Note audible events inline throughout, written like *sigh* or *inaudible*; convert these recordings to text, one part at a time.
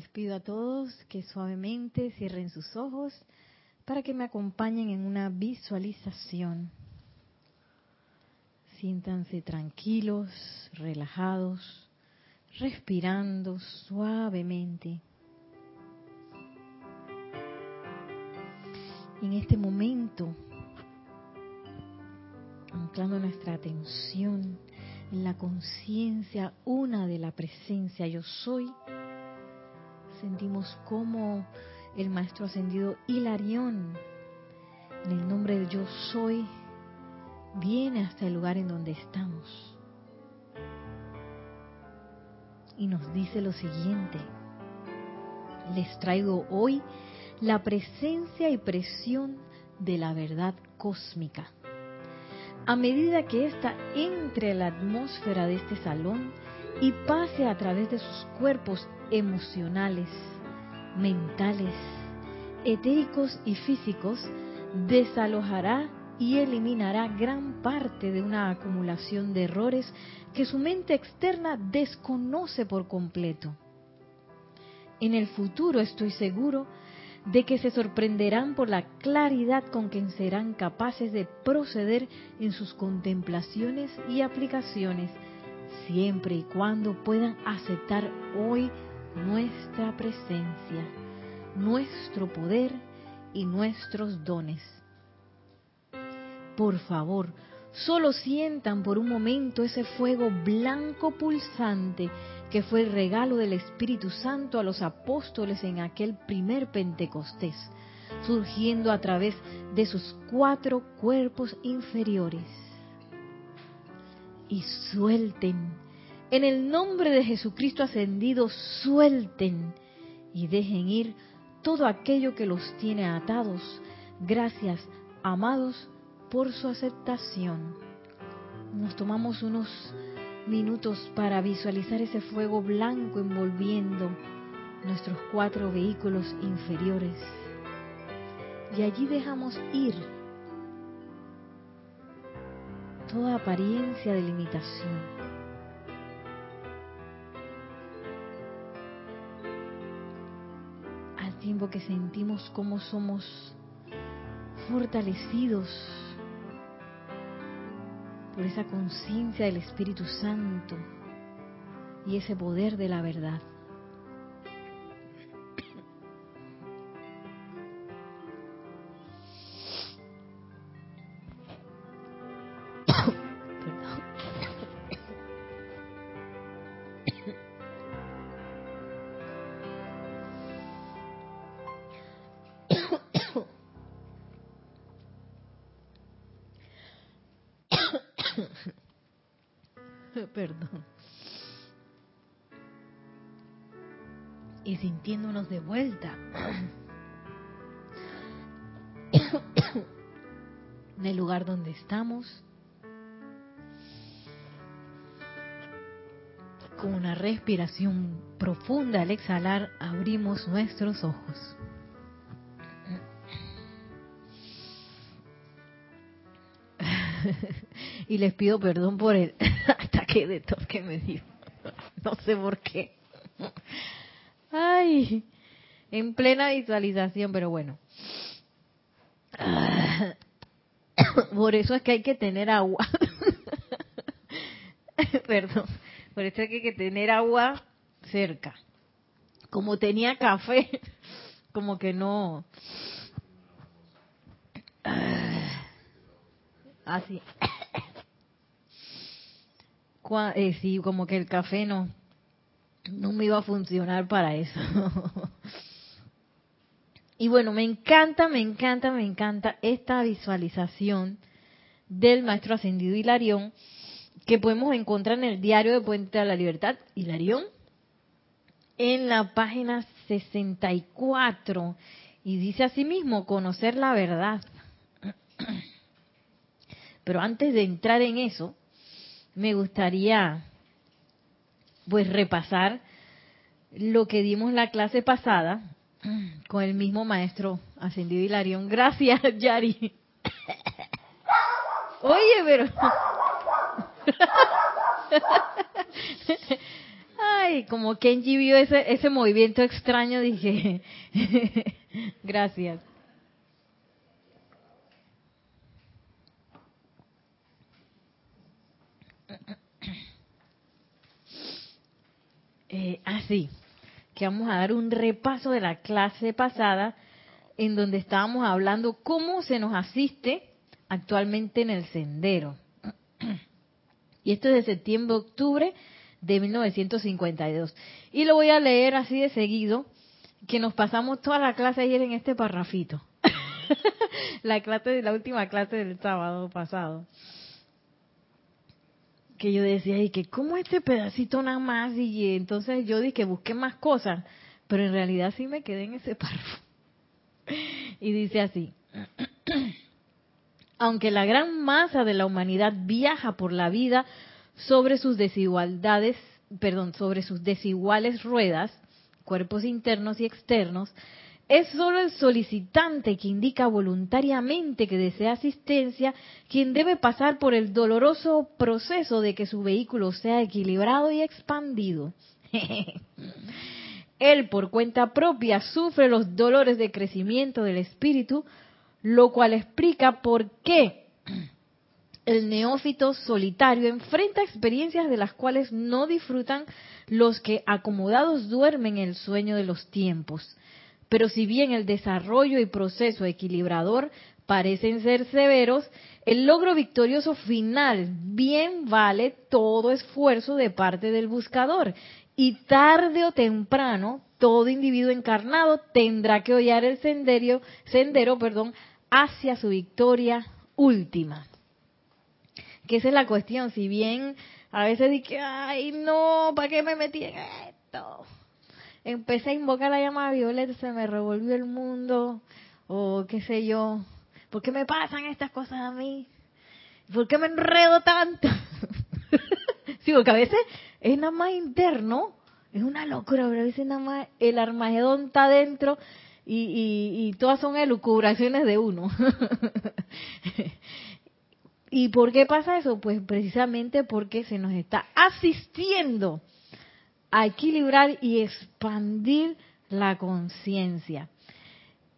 Les pido a todos que suavemente cierren sus ojos para que me acompañen en una visualización. Siéntanse tranquilos, relajados, respirando suavemente. En este momento, anclando nuestra atención en la conciencia una de la presencia yo soy, sentimos como el maestro ascendido Hilarión, en el nombre de yo soy, viene hasta el lugar en donde estamos. Y nos dice lo siguiente, les traigo hoy la presencia y presión de la verdad cósmica. A medida que ésta entre a la atmósfera de este salón y pase a través de sus cuerpos emocionales, mentales, etéricos y físicos, desalojará y eliminará gran parte de una acumulación de errores que su mente externa desconoce por completo. En el futuro estoy seguro de que se sorprenderán por la claridad con que serán capaces de proceder en sus contemplaciones y aplicaciones, siempre y cuando puedan aceptar hoy nuestra presencia, nuestro poder y nuestros dones. Por favor, solo sientan por un momento ese fuego blanco pulsante que fue el regalo del Espíritu Santo a los apóstoles en aquel primer Pentecostés, surgiendo a través de sus cuatro cuerpos inferiores. Y suelten, en el nombre de Jesucristo ascendido, suelten y dejen ir todo aquello que los tiene atados. Gracias, amados, por su aceptación. Nos tomamos unos minutos para visualizar ese fuego blanco envolviendo nuestros cuatro vehículos inferiores. Y allí dejamos ir toda apariencia de limitación. Tiempo que sentimos cómo somos fortalecidos por esa conciencia del Espíritu Santo y ese poder de la verdad. De vuelta en el lugar donde estamos, con una respiración profunda al exhalar, abrimos nuestros ojos. y les pido perdón por el *laughs* ataque de tos que me dio. No sé por qué. Ay, en plena visualización, pero bueno. *coughs* Por eso es que hay que tener agua. *laughs* Perdón. Por eso es que hay que tener agua cerca. Como tenía café, *laughs* como que no. *coughs* Así. *coughs* Eh, sí, como que el café no, no me iba a funcionar para eso. *laughs* y bueno, me encanta, me encanta, me encanta esta visualización del maestro ascendido Hilarión que podemos encontrar en el diario de Puente a la Libertad, Hilarión, en la página 64. Y dice así mismo, conocer la verdad. *clears throat* Pero antes de entrar en eso, me gustaría pues repasar lo que dimos la clase pasada con el mismo maestro ascendido Hilarión. Gracias, *laughs* Yari. Oye, pero... Ay, como Kenji vio ese, ese movimiento extraño, dije, *laughs* gracias. Eh, así, que vamos a dar un repaso de la clase pasada en donde estábamos hablando cómo se nos asiste actualmente en el sendero. *clears throat* Y esto es de septiembre-octubre de 1952. Y lo voy a leer así de seguido, que nos pasamos toda la clase ayer en este parrafito. *laughs* la clase de la última clase del sábado pasado. Que yo decía, y que como este pedacito nada más, y entonces yo dije busqué más cosas, pero en realidad sí me quedé en ese *laughs* párrafo. y dice así. *clears throat* Aunque la gran masa de la humanidad viaja por la vida sobre sus desigualdades, perdón, sobre sus desiguales ruedas, cuerpos internos y externos, es solo el solicitante que indica voluntariamente que desea asistencia quien debe pasar por el doloroso proceso de que su vehículo sea equilibrado y expandido. *laughs* Él por cuenta propia sufre los dolores de crecimiento del espíritu, lo cual explica por qué el neófito solitario enfrenta experiencias de las cuales no disfrutan los que acomodados duermen el sueño de los tiempos. Pero si bien el desarrollo y proceso equilibrador parecen ser severos, el logro victorioso final bien vale todo esfuerzo de parte del buscador y tarde o temprano todo individuo encarnado tendrá que hollar el sendero, sendero perdón, hacia su victoria última. Que esa es la cuestión, si bien a veces dije, ay no, ¿para qué me metí en esto? Empecé a invocar la llamada violeta, se me revolvió el mundo, o qué sé yo, ¿por qué me pasan estas cosas a mí? ¿Por qué me enredo tanto? *laughs* sí, porque a veces es nada más interno, es una locura, pero a veces nada más el Armagedón está dentro y, y, todas son elucubraciones de uno. *laughs* ¿Y por qué pasa eso? Pues precisamente porque se nos está asistiendo a equilibrar y expandir la conciencia.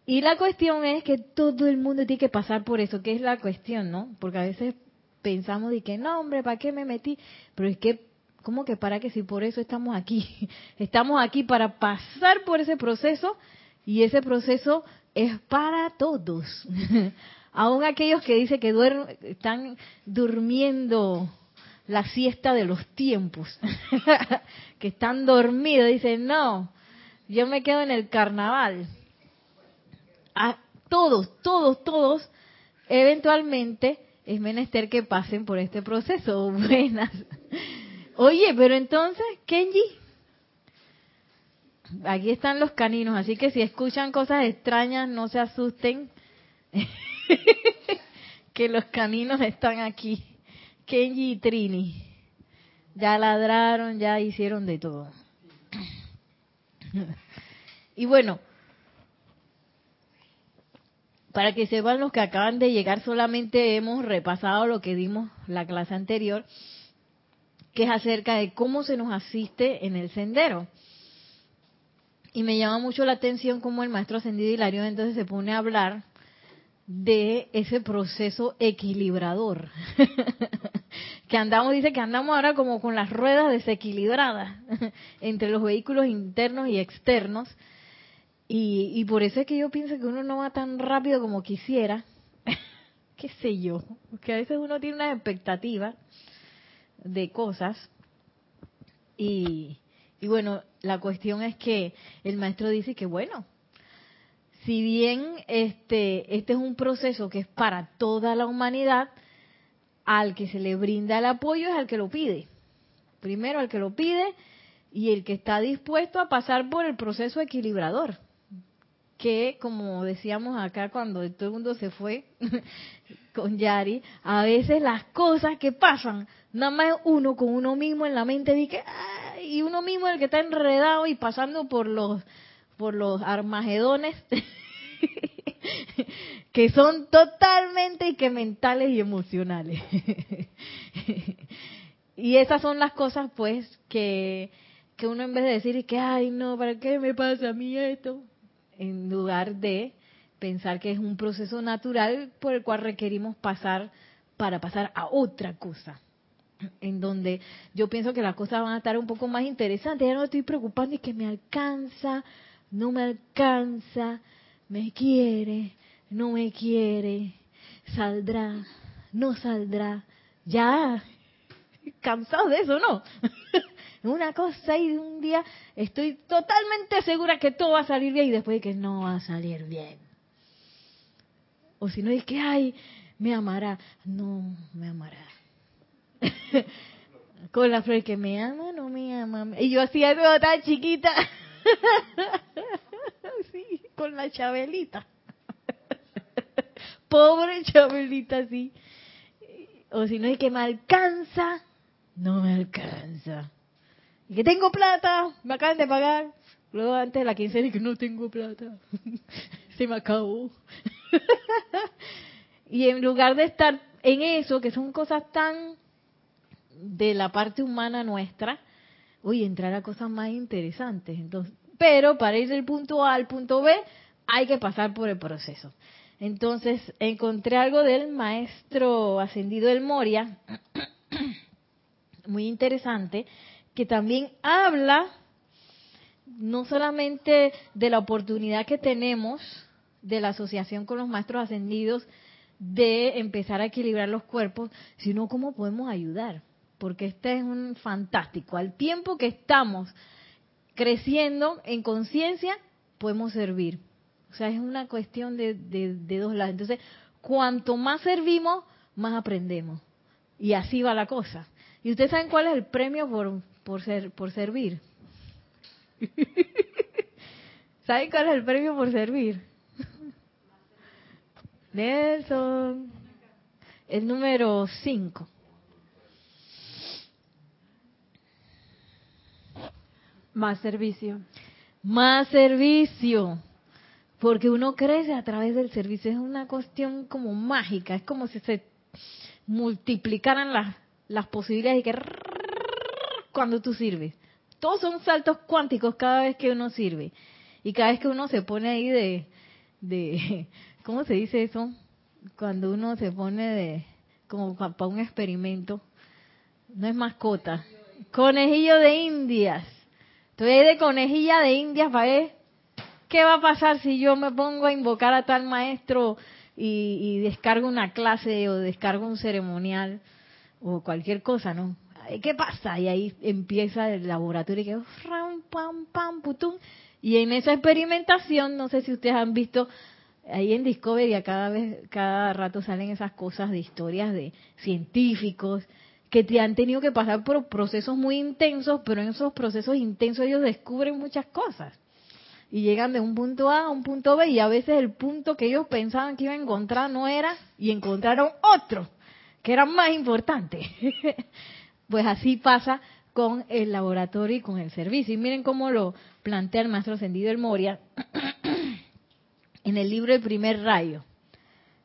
Y la cuestión es que todo el mundo tiene que pasar por eso, que es la cuestión, ¿no? Porque a veces pensamos de que no, hombre, ¿para qué me metí? Pero es que, ¿cómo que para qué? Si por eso estamos aquí. *laughs* Estamos aquí para pasar por ese proceso y ese proceso es para todos. *laughs* Aún aquellos que dicen que están durmiendo la siesta de los tiempos, *laughs* que están dormidos, dicen, no, yo me quedo en el carnaval. A todos, todos, todos, eventualmente es menester que pasen por este proceso. *laughs* Buenas. Oye, pero entonces, Kenji, aquí están los caninos, así que si escuchan cosas extrañas, no se asusten, *laughs* que los caninos están aquí. Kenji y Trini. Ya ladraron, ya hicieron de todo. *clears throat* y bueno, para que sepan los que acaban de llegar, solamente hemos repasado lo que dimos la clase anterior, que es acerca de cómo se nos asiste en el sendero. Y me llama mucho la atención cómo el maestro ascendido Hilario entonces se pone a hablar de ese proceso equilibrador. *laughs* que andamos, dice que andamos ahora como con las ruedas desequilibradas *laughs* entre los vehículos internos y externos. Y, y por eso es que yo pienso que uno no va tan rápido como quisiera. *laughs* ¿Qué sé yo? Porque a veces uno tiene una expectativa de cosas. Y, y bueno, la cuestión es que el maestro dice que bueno, si bien este, este es un proceso que es para toda la humanidad, al que se le brinda el apoyo es al que lo pide. Primero al que lo pide y el que está dispuesto a pasar por el proceso equilibrador. Que, como decíamos acá cuando todo el mundo se fue *laughs* con Yari, a veces las cosas que pasan, nada más uno con uno mismo en la mente, dice, y uno mismo el que está enredado y pasando por los por los armagedones *laughs* que son totalmente que mentales y emocionales. *laughs* y esas son las cosas pues que, que uno en vez de decir que, ay, no, ¿para qué me pasa a mí esto? En lugar de pensar que es un proceso natural por el cual requerimos pasar para pasar a otra cosa. En donde yo pienso que las cosas van a estar un poco más interesantes. Ya no estoy preocupando y que me alcanza, no me alcanza, me quiere, no me quiere, saldrá, no saldrá. Ya, cansado de eso, ¿no? *laughs* Una cosa y un día estoy totalmente segura que todo va a salir bien y después de que no va a salir bien. O si no es que, ay, me amará. No, me amará. *laughs* Con la flor que me ama, no me ama. Y yo hacía eso tan chiquita. *laughs* *laughs* sí, con la chabelita. *laughs* Pobre chabelita, sí. O si no es que me alcanza, no me alcanza. Y que tengo plata, me acaban de pagar. Luego antes de la quincena que no tengo plata. *laughs* Se me acabó. y en lugar de estar en eso, que son cosas tan de la parte humana nuestra, uy, entrar a cosas más interesantes. Entonces, pero para ir del punto A al punto B hay que pasar por el proceso. Entonces encontré algo del maestro ascendido del Moria, *clears throat* muy interesante, que también habla no solamente de la oportunidad que tenemos de la asociación con los maestros ascendidos de empezar a equilibrar los cuerpos, sino cómo podemos ayudar, porque este es un fantástico. Al tiempo que estamos creciendo en conciencia, podemos servir. O sea, es una cuestión de, dos lados. Entonces, cuanto más servimos, más aprendemos. Y así va la cosa. ¿Y ustedes saben cuál es el premio por, por, ser, por servir? *laughs* ¿Saben cuál es el premio por servir? *laughs* Nelson. El número 5. Más servicio. Más servicio porque uno crece a través del servicio, es una cuestión como mágica, es como si se multiplicaran las, las posibilidades y que cuando tú sirves. Todos son saltos cuánticos cada vez que uno sirve. Y cada vez que uno se pone ahí de, de *laughs* ¿cómo se dice eso? Cuando uno se pone de, como para un experimento, no es mascota, conejillo de indias. Estoy de conejilla de indias para ver ¿qué va a pasar si yo me pongo a invocar a tal maestro y, descargo una clase o descargo un ceremonial o cualquier cosa, ¿no? ¿Qué pasa? Y ahí empieza el laboratorio y que pam, pam, putum. Y en esa experimentación, no sé si ustedes han visto, ahí en Discovery cada vez, cada rato salen esas cosas de historias de científicos que te han tenido que pasar por procesos muy intensos, pero en esos procesos intensos ellos descubren muchas cosas y llegan de un punto A a un punto B y a veces el punto que ellos pensaban que iban a encontrar no era y encontraron otro que era más importante. *laughs* pues así pasa con el laboratorio y con el servicio. Y miren cómo lo plantea el maestro ascendido el Moria *clears throat* en el libro El primer rayo,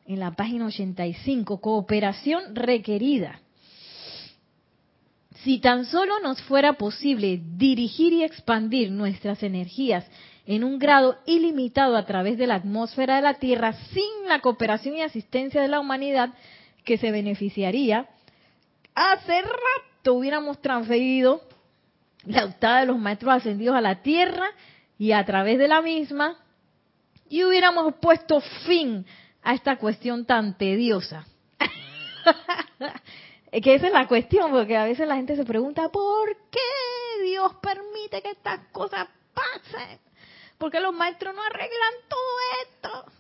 en la página 85, cooperación requerida. Si tan solo nos fuera posible dirigir y expandir nuestras energías en un grado ilimitado a través de la atmósfera de la Tierra sin la cooperación y asistencia de la humanidad que se beneficiaría, hace rato hubiéramos transferido la octava de los maestros ascendidos a la Tierra y a través de la misma y hubiéramos puesto fin a esta cuestión tan tediosa. *laughs* que esa es la cuestión, porque a veces la gente se pregunta, ¿por qué Dios permite que estas cosas pasen? porque los maestros no arreglan todo esto?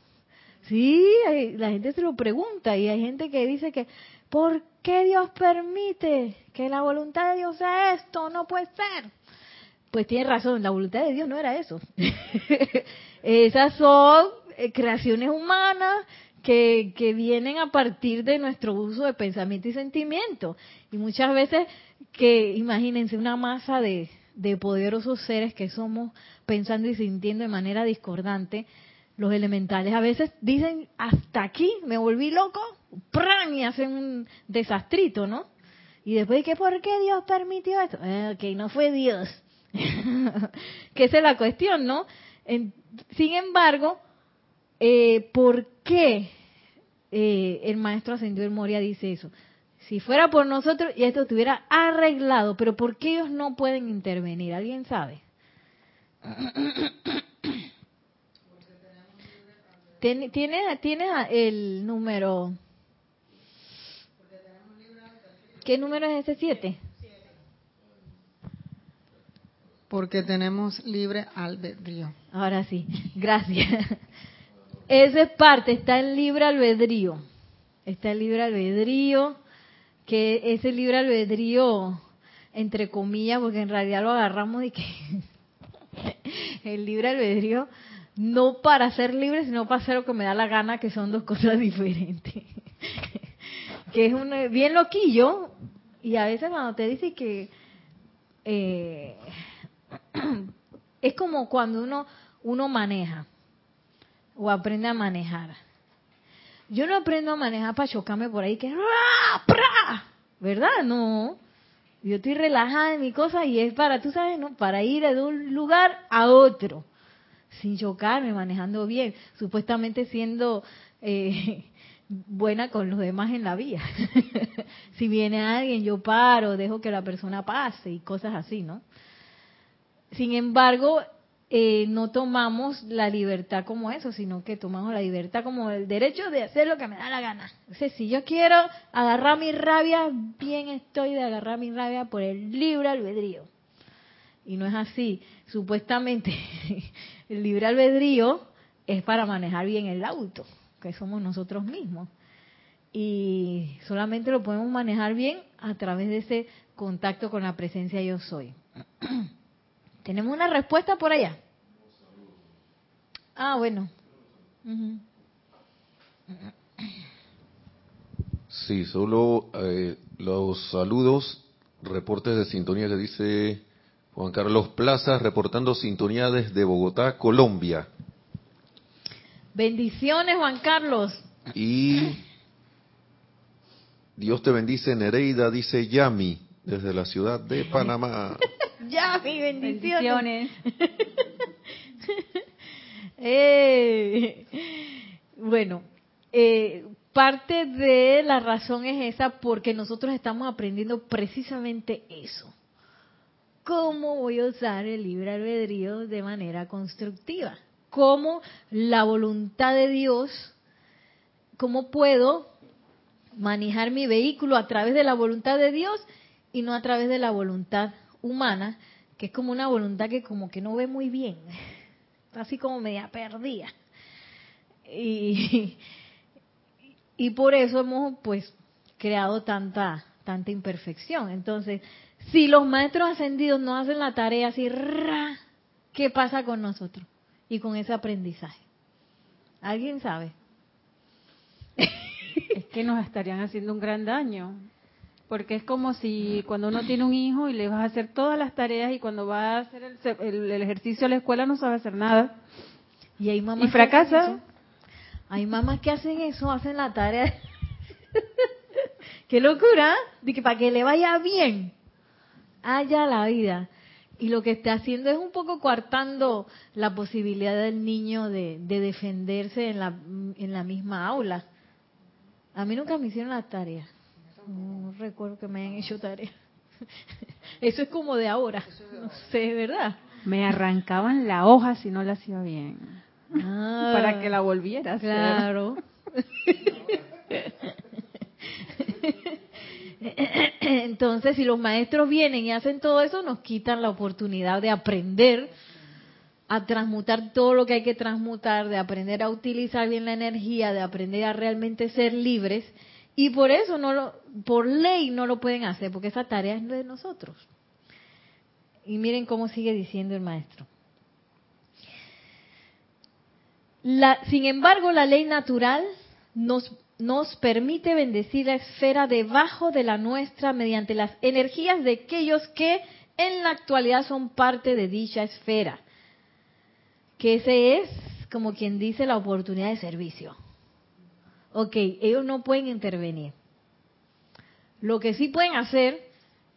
Sí, la gente se lo pregunta y hay gente que dice que, ¿por qué Dios permite que la voluntad de Dios sea esto? No puede ser. Pues tiene razón, la voluntad de Dios no era eso. *laughs* Esas son eh, creaciones humanas que, que, vienen a partir de nuestro uso de pensamiento y sentimiento. Y muchas veces que, imagínense, una masa de, de poderosos seres que somos pensando y sintiendo de manera discordante, los elementales a veces dicen, hasta aquí, me volví loco, ¡pran! y hacen un desastrito, ¿no? Y después, ¿qué por qué Dios permitió esto? Eh, ok, no fue Dios, *laughs* que esa es la cuestión, ¿no? sin embargo, eh, ¿por qué eh, el maestro ascendido Moria dice eso? Si fuera por nosotros y esto estuviera arreglado, pero ¿por qué ellos no pueden intervenir? ¿Alguien sabe? *coughs* ¿Tiene, tiene el número? ¿Qué número es ese? ¿Siete? Porque tenemos libre albedrío. Ahora sí, *laughs* gracias. Esa es parte, está en libre albedrío. Está el libre albedrío, que ese libre albedrío, entre comillas, porque en realidad lo agarramos y que *laughs* el libre albedrío no para ser libre, sino para hacer lo que me da la gana, que son dos cosas *laughs* diferentes. *laughs* que es un bien loquillo, y a veces cuando te dice que eh, *clears throat* es como cuando uno, uno maneja o aprende a manejar. Yo no aprendo a manejar para chocarme por ahí que ¿verdad? No. Yo estoy relajada en mi cosa y es para, tú sabes, ¿no? Para ir de un lugar a otro sin chocarme, manejando bien, supuestamente siendo eh, buena con los demás en la vía. *laughs* si viene alguien, yo paro, dejo que la persona pase y cosas así, ¿no? Sin embargo, eh, no tomamos la libertad como eso, sino que tomamos la libertad como el derecho de hacer lo que me da la gana. Entonces, si yo quiero agarrar mi rabia, bien estoy de agarrar mi rabia por el libre albedrío. Y no es así. Supuestamente, *laughs* el libre albedrío es para manejar bien el auto, que somos nosotros mismos. Y solamente lo podemos manejar bien a través de ese contacto con la presencia yo soy. *clears throat* ¿Tenemos una respuesta por allá? Ah, bueno. Sí, solo eh, los saludos, reportes de sintonía que dice Juan Carlos Plaza, reportando sintonía desde Bogotá, Colombia. Bendiciones, Juan Carlos. Y Dios te bendice, Nereida, dice Yami, desde la ciudad de *laughs* Panamá. *laughs* ya, mi bendiciones. *laughs* Eh, bueno, eh, parte de la razón es esa porque nosotros estamos aprendiendo precisamente eso. ¿Cómo voy a usar el libre albedrío de manera constructiva? ¿Cómo la voluntad de Dios, cómo puedo manejar mi vehículo a través de la voluntad de Dios y no a través de la voluntad humana, que es como una voluntad que como que no ve muy bien, *laughs* así como media perdida. Y, *laughs* y por eso hemos pues creado tanta tanta imperfección. Entonces, si los maestros ascendidos no hacen la tarea así, ¿qué pasa con nosotros y con ese aprendizaje? ¿Alguien sabe? Es que nos estarían haciendo un gran daño. Porque es como si cuando uno tiene un hijo y le vas a hacer todas las tareas y cuando va a hacer el, ejercicio a la escuela no sabe hacer nada. Y hay mamás fracasa. Hay mamás que hacen eso, hacen la tarea. *laughs* ¡Qué locura! De que para que le vaya bien, haya la vida. Y lo que está haciendo es un poco coartando la posibilidad del niño de, de defenderse en la, en la misma aula. A mí nunca me hicieron la tarea no recuerdo que me hayan hecho tarea. *laughs* Eso es como de ahora, no sé, ¿verdad? Me arrancaban la hoja si no la hacía bien. Ah, para que la volviera a hacer. Claro. *laughs* Entonces, si los maestros vienen y hacen todo eso, nos quitan la oportunidad de aprender a transmutar todo lo que hay que transmutar, de aprender a utilizar bien la energía, de aprender a realmente ser libres y por eso no lo, por ley no lo pueden hacer, porque esa tarea es de nosotros. Y miren cómo sigue diciendo el maestro. La, sin embargo, la ley natural nos, nos permite bendecir la esfera debajo de la nuestra mediante las energías de aquellos que en la actualidad son parte de dicha esfera. Que ese es, como quien dice, la oportunidad de servicio ok, ellos no pueden intervenir. Lo que sí pueden hacer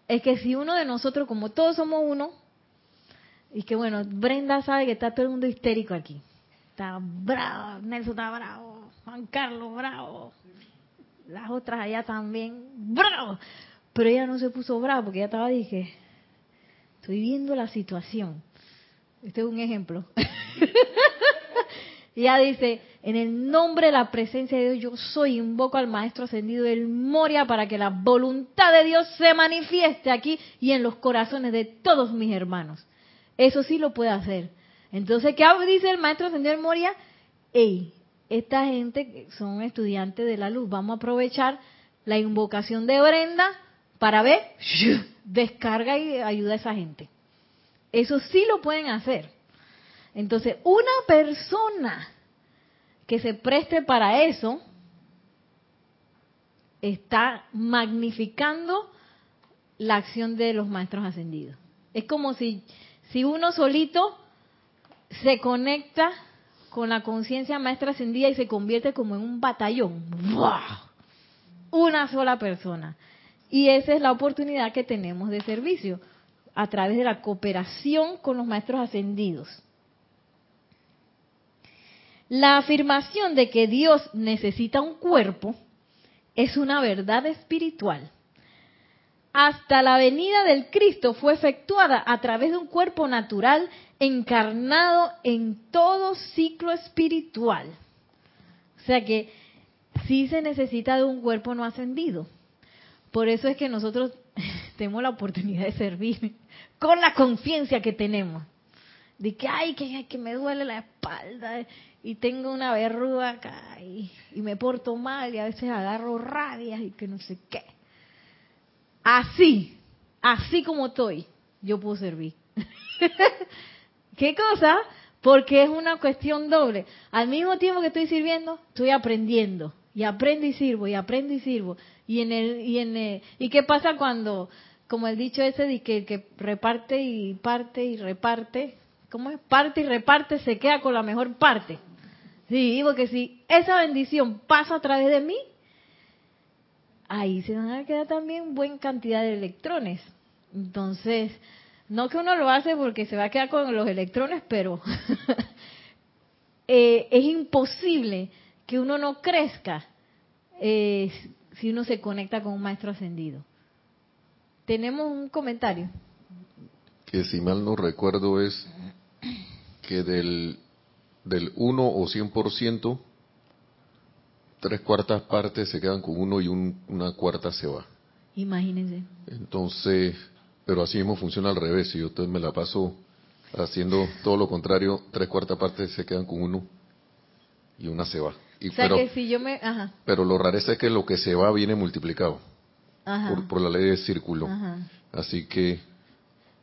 es que si uno de nosotros, como todos somos uno, Y que bueno, Brenda sabe que está todo el mundo histérico aquí. Está bravo, Nelson está bravo, Juan Carlos bravo, las otras allá también, bravo. Pero ella no se puso brava porque ella estaba, dije, estoy viendo la situación. Este es un ejemplo. *laughs* ella dice, en el nombre de la presencia de Dios, yo soy, invoco al Maestro Ascendido del Moria para que la voluntad de Dios se manifieste aquí y en los corazones de todos mis hermanos. Eso sí lo puede hacer. Entonces, ¿qué dice el Maestro Ascendido del Moria? Ey, esta gente son estudiantes de la luz, vamos a aprovechar la invocación de Brenda para ver, descarga y ayuda a esa gente. Eso sí lo pueden hacer. Entonces, una persona que se preste para eso está magnificando la acción de los maestros ascendidos. Es como si, si uno solito se conecta con la conciencia maestra ascendida y se convierte como en un batallón. Una sola persona. Y esa es la oportunidad que tenemos de servicio a través de la cooperación con los maestros ascendidos. La afirmación de que Dios necesita un cuerpo es una verdad espiritual. Hasta la venida del Cristo fue efectuada a través de un cuerpo natural encarnado en todo ciclo espiritual. O sea que sí se necesita de un cuerpo no ascendido. Por eso es que nosotros *laughs* tenemos la oportunidad de servir con la conciencia que tenemos. De que, ay, que, que me duele la espalda y tengo una verruga acá y, me porto mal y a veces agarro rabias y que no sé qué. Así, así como estoy, yo puedo servir. *laughs* ¿Qué cosa? Porque es una cuestión doble. Al mismo tiempo que estoy sirviendo, estoy aprendiendo. Y aprendo y sirvo, y aprendo y sirvo. Y en el, y en ¿y qué pasa cuando, como el dicho ese de que, que reparte y parte y reparte, ¿cómo es? Parte y reparte se queda con la mejor parte. Sí, digo que si esa bendición pasa a través de mí, ahí se van a quedar también buena cantidad de electrones. Entonces, no que uno lo hace porque se va a quedar con los electrones, pero *laughs* eh, es imposible que uno no crezca eh, si uno se conecta con un maestro ascendido. Tenemos un comentario. Que si mal no recuerdo es que del del 1 o 100%, tres cuartas partes se quedan con uno y una cuarta se va. Imagínense. Entonces, pero así mismo funciona al revés. Si yo entonces me la paso haciendo todo lo contrario, tres cuartas partes se quedan con uno y una se va. Y, o sea pero, que si yo me... Ajá. Pero lo raro es que lo que se va viene multiplicado Por, por, la ley del círculo. Así que...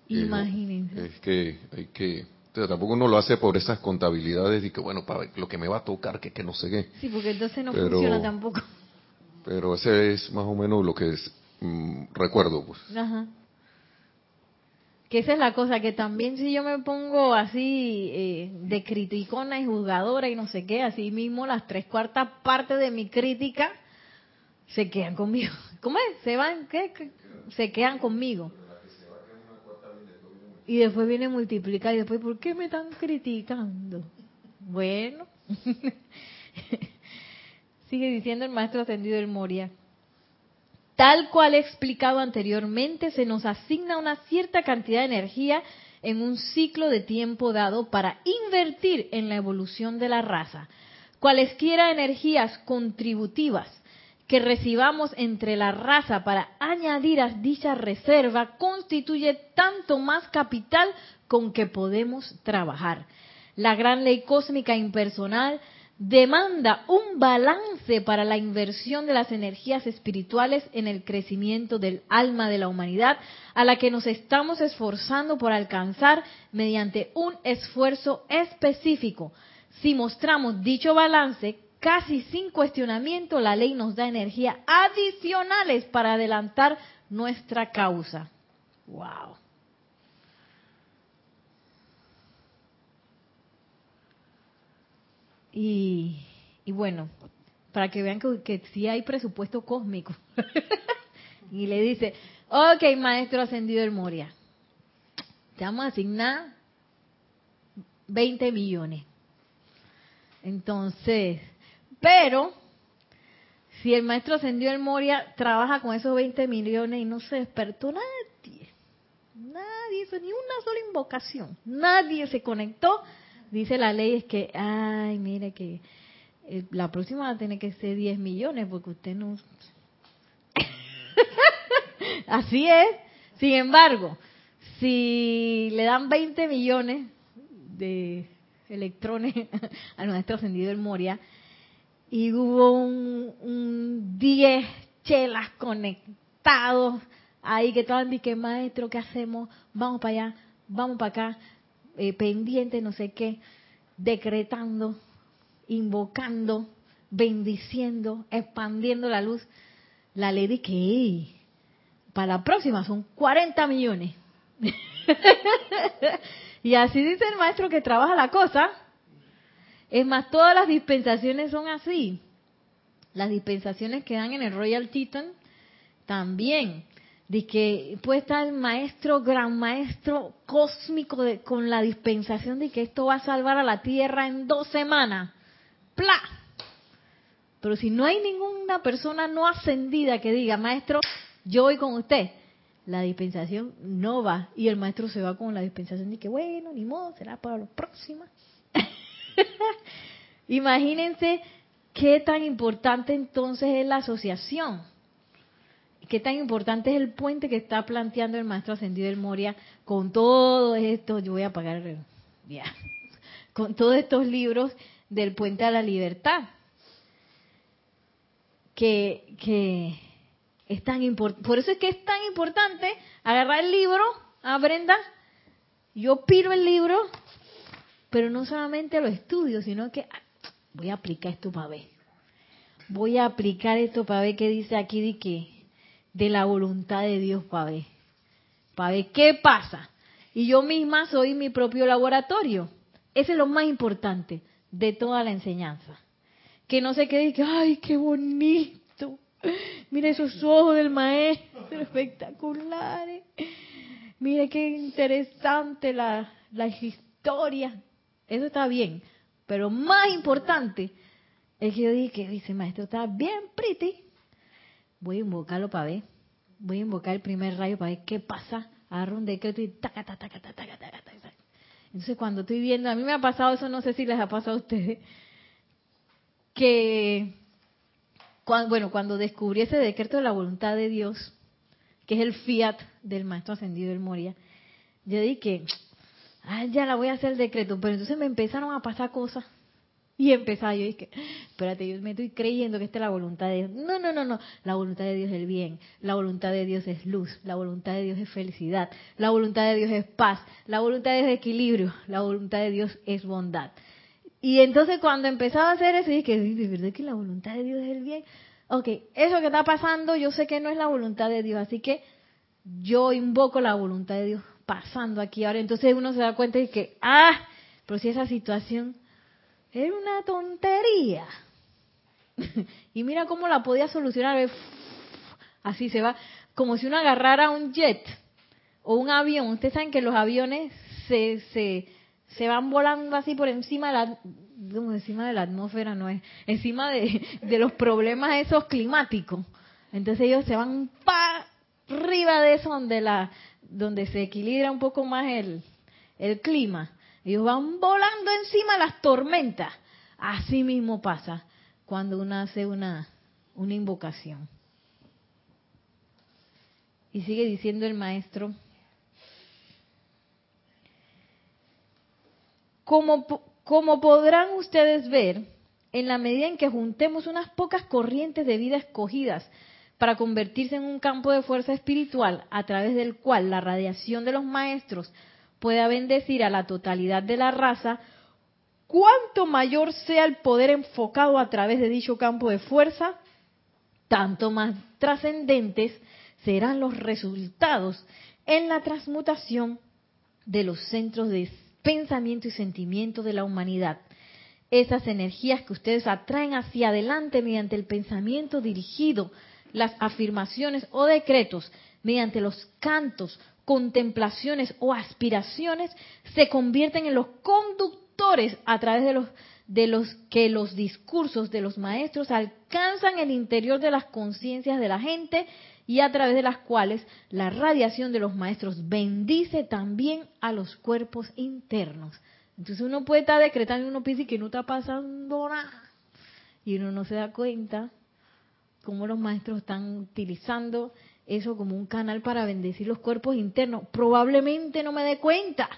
Imagínense. es que hay que tampoco uno lo hace por esas contabilidades y que, bueno, para lo que me va a tocar, que, que no sé qué. Sí, porque entonces no funciona tampoco. Pero ese es más o menos lo que es, mm, recuerdo, pues. Ajá. Que esa es la cosa, que también si yo me pongo así eh, de criticona y juzgadora y no sé qué, así mismo las tres cuartas partes de mi crítica se quedan conmigo. *laughs* ¿Cómo es? ¿Se van? ¿Qué? Se quedan conmigo y después viene multiplicar y después, ¿por qué me están criticando? Bueno, *laughs* sigue diciendo el maestro ascendido del Moria. Tal cual he explicado anteriormente, se nos asigna una cierta cantidad de energía en un ciclo de tiempo dado para invertir en la evolución de la raza. Cualesquiera energías contributivas que recibamos entre la raza para añadir a dicha reserva constituye tanto más capital con que podemos trabajar. La gran ley cósmica impersonal demanda un balance para la inversión de las energías espirituales en el crecimiento del alma de la humanidad, a la que nos estamos esforzando por alcanzar mediante un esfuerzo específico. Si mostramos dicho balance, casi sin cuestionamiento, la ley nos da energía adicionales para adelantar nuestra causa. Wow. Y, bueno, para que vean que, que sí hay presupuesto cósmico. *laughs* y le dice, ok, maestro ascendido del Moria, te vamos a asignar 20 millones. Entonces, pero si el maestro ascendió el Moria trabaja con esos 20 millones y no se despertó nadie, nadie hizo ni una sola invocación, nadie se conectó, dice la ley es que, ay, mire que eh, la próxima va a tener que ser 10 millones porque usted no... *laughs* Así es. Sin embargo, si le dan 20 millones de electrones *laughs* al maestro ascendido del Moria y hubo un, 10 chelas conectados ahí que estaban que maestro, ¿qué hacemos? Vamos para allá, vamos para acá, eh, pendiente, no sé qué, decretando, invocando, bendiciendo, expandiendo la luz. La ley de que para la próxima son 40 millones. *laughs* y así dice el maestro que trabaja la cosa. Es más, todas las dispensaciones son así. Las dispensaciones que dan en el Royal Teton también. De que puede estar el maestro, gran maestro cósmico de, con la dispensación de que esto va a salvar a la Tierra en dos semanas. ¡Pla! Pero si no hay ninguna persona no ascendida que diga, maestro, yo voy con usted, la dispensación no va. Y el maestro se va con la dispensación y que, bueno, ni modo, será para la próxima. *laughs* *laughs* Imagínense qué tan importante entonces es la asociación. Qué tan importante es el puente que está planteando el maestro ascendido del Moria con todo esto. Yo voy a pagar ya, *laughs* con todos estos libros del puente a la libertad. Que, que es tan importante. Por eso es que es tan importante agarrar el libro, a ¿ah, Brenda, yo piro el libro, pero no solamente lo estudio, sino que ah, voy a aplicar esto para ver. Voy a aplicar esto para ver qué dice aquí de que de la voluntad de Dios para ver. Para ver qué pasa. Y yo misma soy mi propio laboratorio. Ese es lo más importante de toda la enseñanza. Que no se quede que, ay, qué bonito. Mira esos ojos del maestro *laughs* espectaculares. Mire qué interesante la, la historia. Eso está bien. Pero más importante es que yo dije dice, maestro, está bien pretty. Voy a invocarlo para ver. Voy a invocar el primer rayo para ver qué pasa. Agarro un decreto y taca, taca, taca, taca, taca, taca, taca. Entonces cuando estoy viendo, a mí me ha pasado eso, no sé si les ha pasado a ustedes, que bueno, cuando descubrí ese decreto de la voluntad de Dios, que es el fiat del maestro ascendido del Moria, yo dije, ah, ya la voy a hacer el decreto, pero entonces me empezaron a pasar cosas. Y empezaba yo dije, espérate, yo me estoy creyendo que esta es la voluntad de Dios. No, no, no, no. La voluntad de Dios es el bien. La voluntad de Dios es luz. La voluntad de Dios es felicidad. La voluntad de Dios es paz. La voluntad es equilibrio. La voluntad de Dios es bondad. Y entonces cuando empezaba a hacer eso, dije, ¿de verdad que la voluntad de Dios es el bien? Ok, eso que está pasando, yo sé que no es la voluntad de Dios, así que yo invoco la voluntad de Dios pasando aquí ahora. Entonces uno se da cuenta de que, ah, pero si esa situación era una tontería. *laughs* y mira cómo la podía solucionar. Así se va, como si uno agarrara un jet o un avión. Ustedes saben que los aviones se, se, se van volando así por encima de la, encima de la atmósfera, no es, encima de, de los problemas esos climáticos. Entonces ellos se van para arriba de eso donde la donde se equilibra un poco más el, el clima. Ellos van volando encima las tormentas. Así mismo pasa cuando uno hace una, una invocación. Y sigue diciendo el maestro, como, como podrán ustedes ver, en la medida en que juntemos unas pocas corrientes de vida escogidas para convertirse en un campo de fuerza espiritual a través del cual la radiación de los maestros pueda bendecir a la totalidad de la raza, cuanto mayor sea el poder enfocado a través de dicho campo de fuerza, tanto más trascendentes serán los resultados en la transmutación de los centros de pensamiento y sentimiento de la humanidad. Esas energías que ustedes atraen hacia adelante mediante el pensamiento dirigido, las afirmaciones o decretos, mediante los cantos, contemplaciones o aspiraciones se convierten en los conductores a través de los de los que los discursos de los maestros alcanzan el interior de las conciencias de la gente y a través de las cuales la radiación de los maestros bendice también a los cuerpos internos. Entonces uno puede estar decretando y uno piensa que no está pasando nada. Y uno no se da cuenta cómo los maestros están utilizando eso como un canal para bendecir los cuerpos internos. Probablemente no me dé cuenta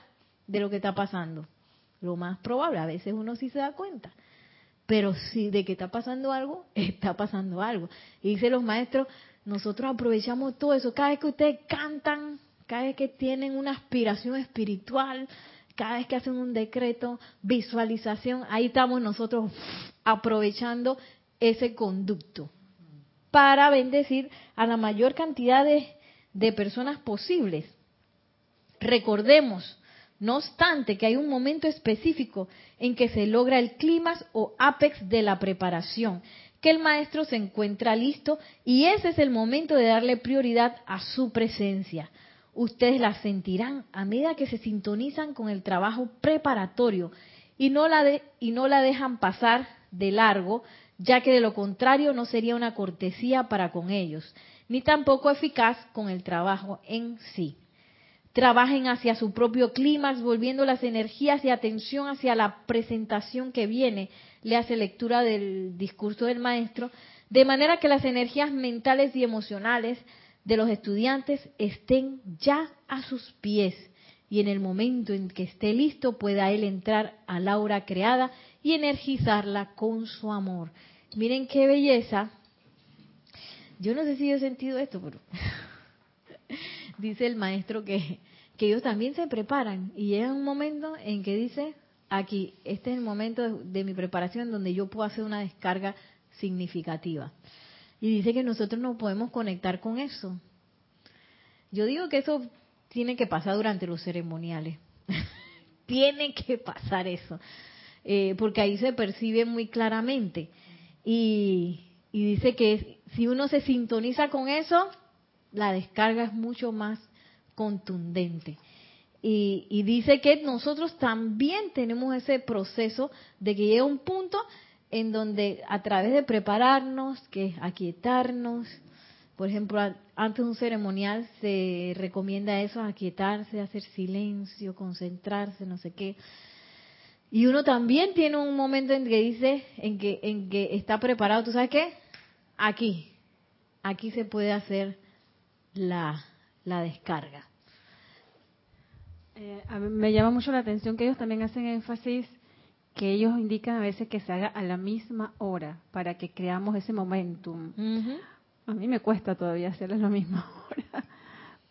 de lo que está pasando. Lo más probable, a veces uno sí se da cuenta. Pero si de que está pasando algo, *laughs* está pasando algo. Y dice los maestros, nosotros aprovechamos todo eso. Cada vez que ustedes cantan, cada vez que tienen una aspiración espiritual, cada vez que hacen un decreto, visualización, ahí estamos nosotros aprovechando ese conducto para bendecir a la mayor cantidad de, personas posibles. Recordemos, no obstante, que hay un momento específico en que se logra el clímax o apex de la preparación, que el maestro se encuentra listo y ese es el momento de darle prioridad a su presencia. Ustedes la sentirán a medida que se sintonizan con el trabajo preparatorio y no la, y no la dejan pasar de largo, ya que de lo contrario no sería una cortesía para con ellos, ni tampoco eficaz con el trabajo en sí. Trabajen hacia su propio clímax, volviendo las energías y atención hacia la presentación que viene, le hace lectura del discurso del maestro, de manera que las energías mentales y emocionales de los estudiantes estén ya a sus pies y en el momento en que esté listo pueda él entrar a la aura creada y energizarla con su amor. Miren qué belleza. Yo no sé si he sentido esto, pero *laughs* dice el maestro que, que ellos también se preparan y llega un momento en que dice, aquí, este es el momento de, de mi preparación donde yo puedo hacer una descarga significativa. Y dice que nosotros no podemos conectar con eso. Yo digo que eso tiene que pasar durante los ceremoniales. *laughs* tiene que pasar eso. Eh, porque ahí se percibe muy claramente. Y, y dice que si uno se sintoniza con eso, la descarga es mucho más contundente. Y, y, dice que nosotros también tenemos ese proceso de que llega un punto en donde a través de prepararnos, que aquietarnos, por ejemplo, antes de un ceremonial se recomienda eso, aquietarse, hacer silencio, concentrarse, no sé qué. Y uno también tiene un momento en que dice, en que, en que está preparado, ¿tú sabes qué? Aquí, aquí se puede hacer la, la descarga. Eh, a mí me llama mucho la atención que ellos también hacen énfasis que ellos indican a veces que se haga a la misma hora para que creamos ese momentum. A mí me cuesta todavía hacerlo a la misma *laughs* hora.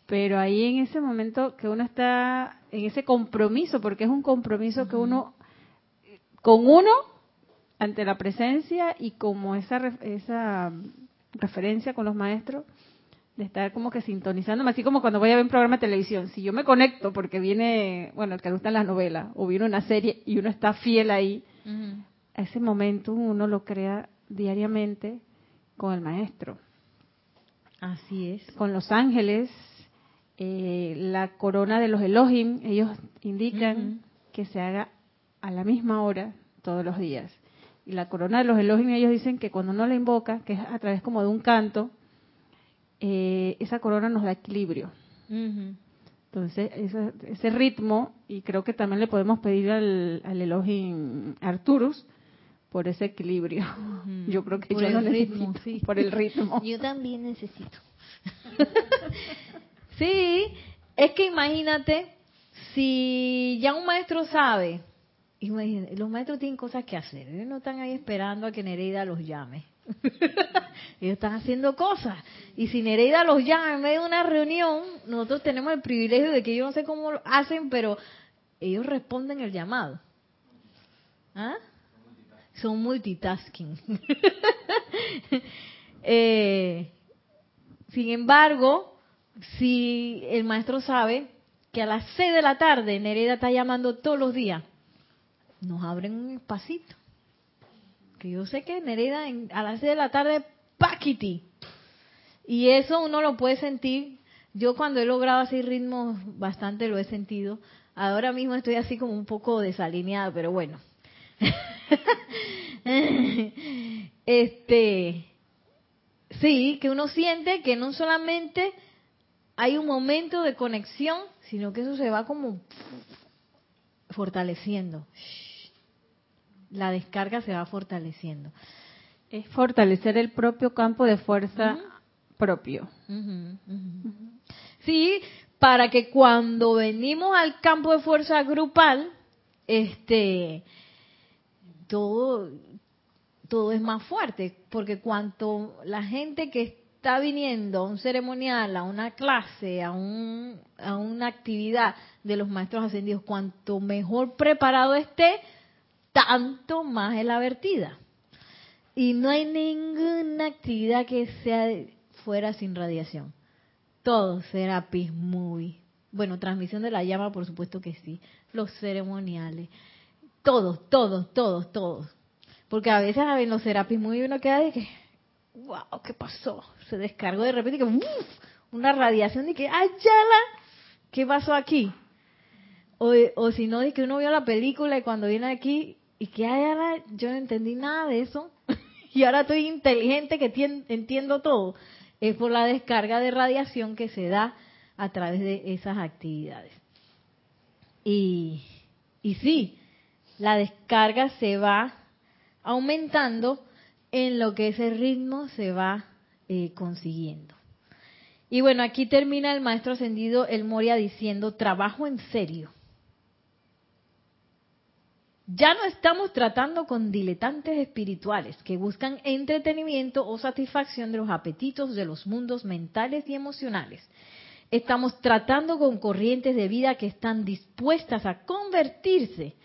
Pero ahí en ese momento que uno está en ese compromiso, porque es un compromiso que uno, con uno, ante la presencia y como esa, esa referencia con los maestros, de estar como que sintonizándome, así como cuando voy a ver un programa de televisión. Si yo me conecto porque viene, bueno, el que gusta las novelas, o viene una serie y uno está fiel ahí, a ese momento uno lo crea diariamente con el maestro. Así es. Con los ángeles, eh, la corona de los Elohim, ellos indican que se haga a la misma hora todos los días. Y la corona de los Elohim, ellos dicen que cuando uno la invoca, que es a través como de un canto, eh, esa corona nos da equilibrio. Entonces, ese, ese, ritmo, y creo que también le podemos pedir al, al Elohim Arturus, por ese equilibrio. Yo creo que por yo el ritmo, necesito, sí. por el ritmo. Yo también necesito. *laughs* sí, es que imagínate, si ya un maestro sabe, imagínate, los maestros tienen cosas que hacer, ellos no están ahí esperando a que Nereida los llame. *laughs* ellos están haciendo cosas. Y si Nereida los llama en medio de una reunión, nosotros tenemos el privilegio de que yo no sé cómo lo hacen, pero ellos responden el llamado. ¿Ah? Son multitasking. *laughs* eh, sin embargo, si el maestro sabe que a las 6 de la tarde Nereida está llamando todos los días, nos abren un espacito. Que yo sé que Nereida en- a las 6 de la tarde, paquiti. Y eso uno lo puede sentir Yo cuando he logrado así ritmos bastante lo he sentido. Ahora mismo estoy así como un poco desalineada, pero bueno. *laughs* este, sí, que uno siente que no solamente hay un momento de conexión, sino que eso se va como fortaleciendo. La descarga se va fortaleciendo. Es fortalecer el propio campo de fuerza propio. Sí, para que cuando venimos al campo de fuerza grupal, este, todo, todo es más fuerte, porque cuanto la gente que está viniendo a un ceremonial, a una clase, a, un, a una actividad de los maestros ascendidos, cuanto mejor preparado esté, tanto más es la vertida. Y no hay ninguna actividad que sea fuera sin radiación. Todo, Serapis muy. Bueno, transmisión de la llama, por supuesto que sí. Los ceremoniales. Todos, todos, todos, todos. Porque a veces en los Serapis muy uno queda de que, wow, ¿qué pasó? Se descargó de repente que una radiación de que, ¡ayala! ¿Qué pasó aquí? O, o si no, de que uno vio la película y cuando viene aquí, y que ayala, yo no entendí nada de eso. *laughs* y ahora estoy inteligente que entiendo todo. Es por la descarga de radiación que se da a través de esas actividades. Y, y sí, la descarga se va aumentando en lo que ese ritmo se va eh, consiguiendo. Y bueno, aquí termina el maestro ascendido El Moria diciendo, trabajo en serio. Ya no estamos tratando con diletantes espirituales que buscan entretenimiento o satisfacción de los apetitos de los mundos mentales y emocionales. Estamos tratando con corrientes de vida que están dispuestas a convertirse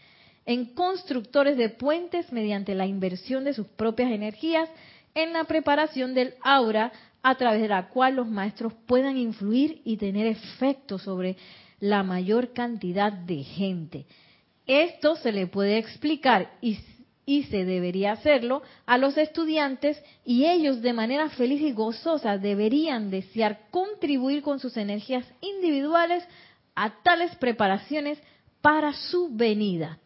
en constructores de puentes mediante la inversión de sus propias energías en la preparación del aura a través de la cual los maestros puedan influir y tener efecto sobre la mayor cantidad de gente. Esto se le puede explicar y, y, se debería hacerlo a los estudiantes y ellos de manera feliz y gozosa deberían desear contribuir con sus energías individuales a tales preparaciones para su venida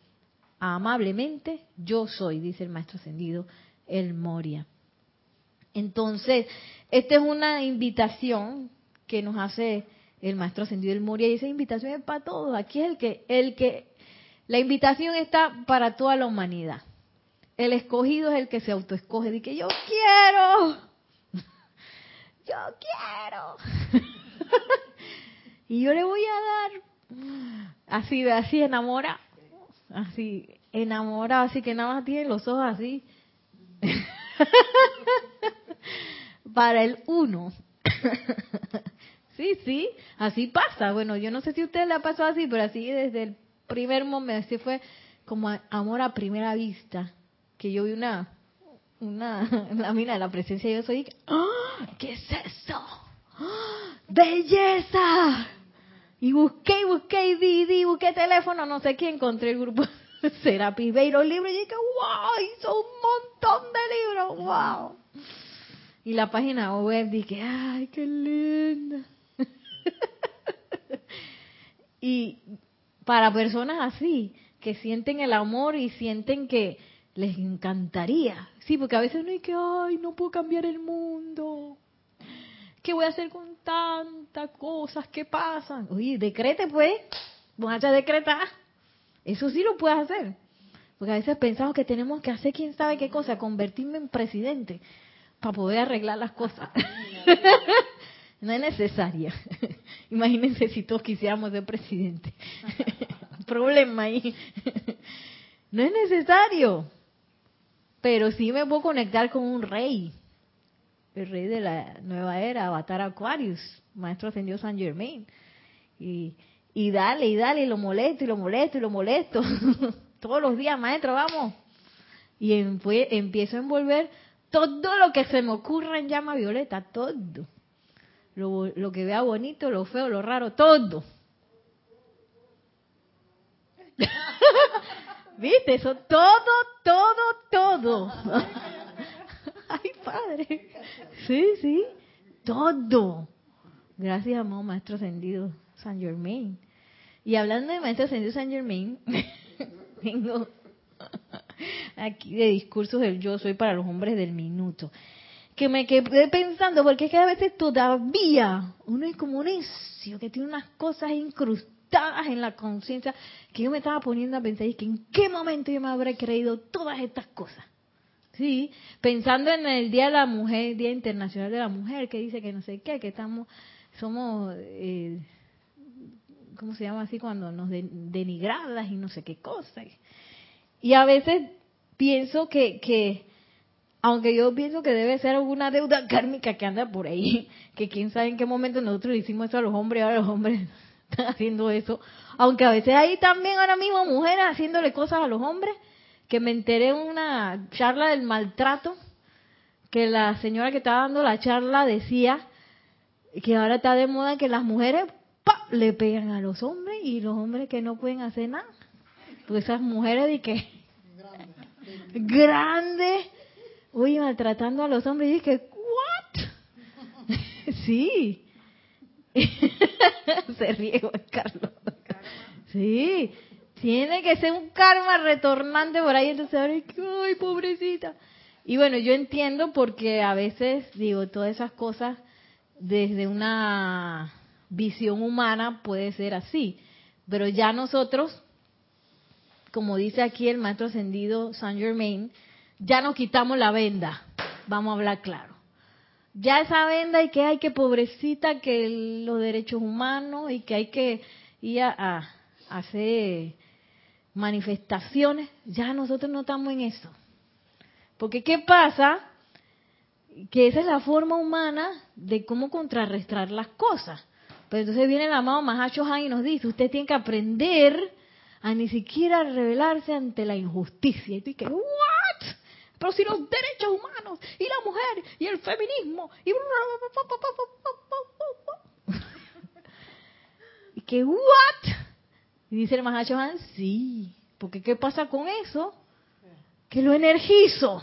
amablemente yo soy, dice el maestro ascendido, el Moria. Entonces, esta es una invitación que nos hace el maestro ascendido el Moria y esa invitación es para todos. Aquí es el que, el que, la invitación está para toda la humanidad. El escogido es el que se autoescoge, dice yo quiero, yo quiero. *laughs* y yo le voy a dar así, así enamora así enamorado, así que nada más tiene los ojos así. *laughs* Para el uno. *laughs* sí, sí, así pasa. Bueno, yo no sé si usted le ha pasado así, pero así desde el primer momento, así fue como amor a primera vista, que yo vi una una *laughs* lámina de la presencia yo soy, ¡Ah! ¿qué es eso? ¡Ah! ¡Belleza! Y busqué, busqué, y vi, vi, busqué teléfono, no sé qué, encontré el grupo *laughs* Serapis Bay, los libros, y dije, wow, hizo un montón de libros, wow. Y la página web, dije, ay, qué linda. *laughs* y para personas así, que sienten el amor y sienten que les encantaría. Sí, porque a veces uno dice, ay, no puedo cambiar el mundo. ¿Qué voy a hacer con tantas cosas que pasan? Oye, decrete pues, vamos a decretar. Eso sí lo puedes hacer. Porque a veces pensamos que tenemos que hacer quién sabe qué cosa, convertirme en presidente para poder arreglar las cosas. *laughs* no es necesaria. Imagínense si todos quisiéramos ser presidente. *laughs* Problema ahí. no es necesario. Pero sí me puedo conectar con un rey el rey de la nueva era, Avatar Aquarius, maestro ascendido San Germain. Y, y dale, y dale, y lo molesto, y lo molesto, y lo molesto. *laughs* Todos los días, maestro, vamos. Y empiezo a envolver todo lo que se me ocurra en llama violeta, todo. Lo, lo que vea bonito, lo feo, lo raro, todo. *laughs* ¿Viste? Eso todo, todo, todo. *laughs* Ay, padre. Sí, sí. Todo. Gracias, amado Maestro Ascendido San Germain. Y hablando de Maestro Ascendido San Germain, *laughs* tengo aquí de discursos del yo soy para los hombres del minuto. Que me quedé pensando, porque es que a veces todavía uno es como un necio que tiene unas cosas incrustadas en la conciencia que yo me estaba poniendo a pensar y que en qué momento yo me habré creído todas estas cosas. Sí, pensando en el Día de la Mujer, Día Internacional de la Mujer, que dice que no sé qué, que estamos, somos, eh, ¿cómo se llama así? Cuando nos denigradas y no sé qué cosa. Y a veces pienso que, que, aunque yo pienso que debe ser alguna deuda *laughs* kármica que anda por ahí, que quién sabe en qué momento nosotros hicimos eso a los hombres, ahora los hombres *laughs* están haciendo eso, aunque a veces hay también ahora mismo mujeres haciéndole cosas a los hombres, que me enteré en una charla del maltrato, que la señora que estaba dando la charla decía que ahora está de moda que las mujeres le pegan a los hombres y los hombres que no pueden hacer nada. Pues esas mujeres de que grandes, *laughs* oye, maltratando a los hombres y dije, ¿what? *laughs* sí. *laughs* Se ríe Carlos. Sí, tiene que ser un karma retornante por ahí, entonces, ay, pobrecita. Y bueno, yo entiendo porque a veces, digo, todas esas cosas desde una visión humana puede ser así, pero ya nosotros, como dice aquí el maestro ascendido Saint Germain, ya nos quitamos la venda, vamos a hablar claro. Ya esa venda y que hay que pobrecita, que los derechos humanos y que hay que ir a hacer manifestaciones, ya nosotros no estamos en eso. Porque ¿qué pasa? Que esa es la forma humana de cómo contrarrestar las cosas. Pero entonces viene el amado Mahacho Han y nos dice, usted tiene que aprender a ni siquiera rebelarse ante la injusticia. Y tú dices, ¿what? Pero si los derechos humanos y la mujer y el feminismo y... que, ¿what? Y dice el Mahachohan, sí, porque ¿qué pasa con eso? Que lo energizo.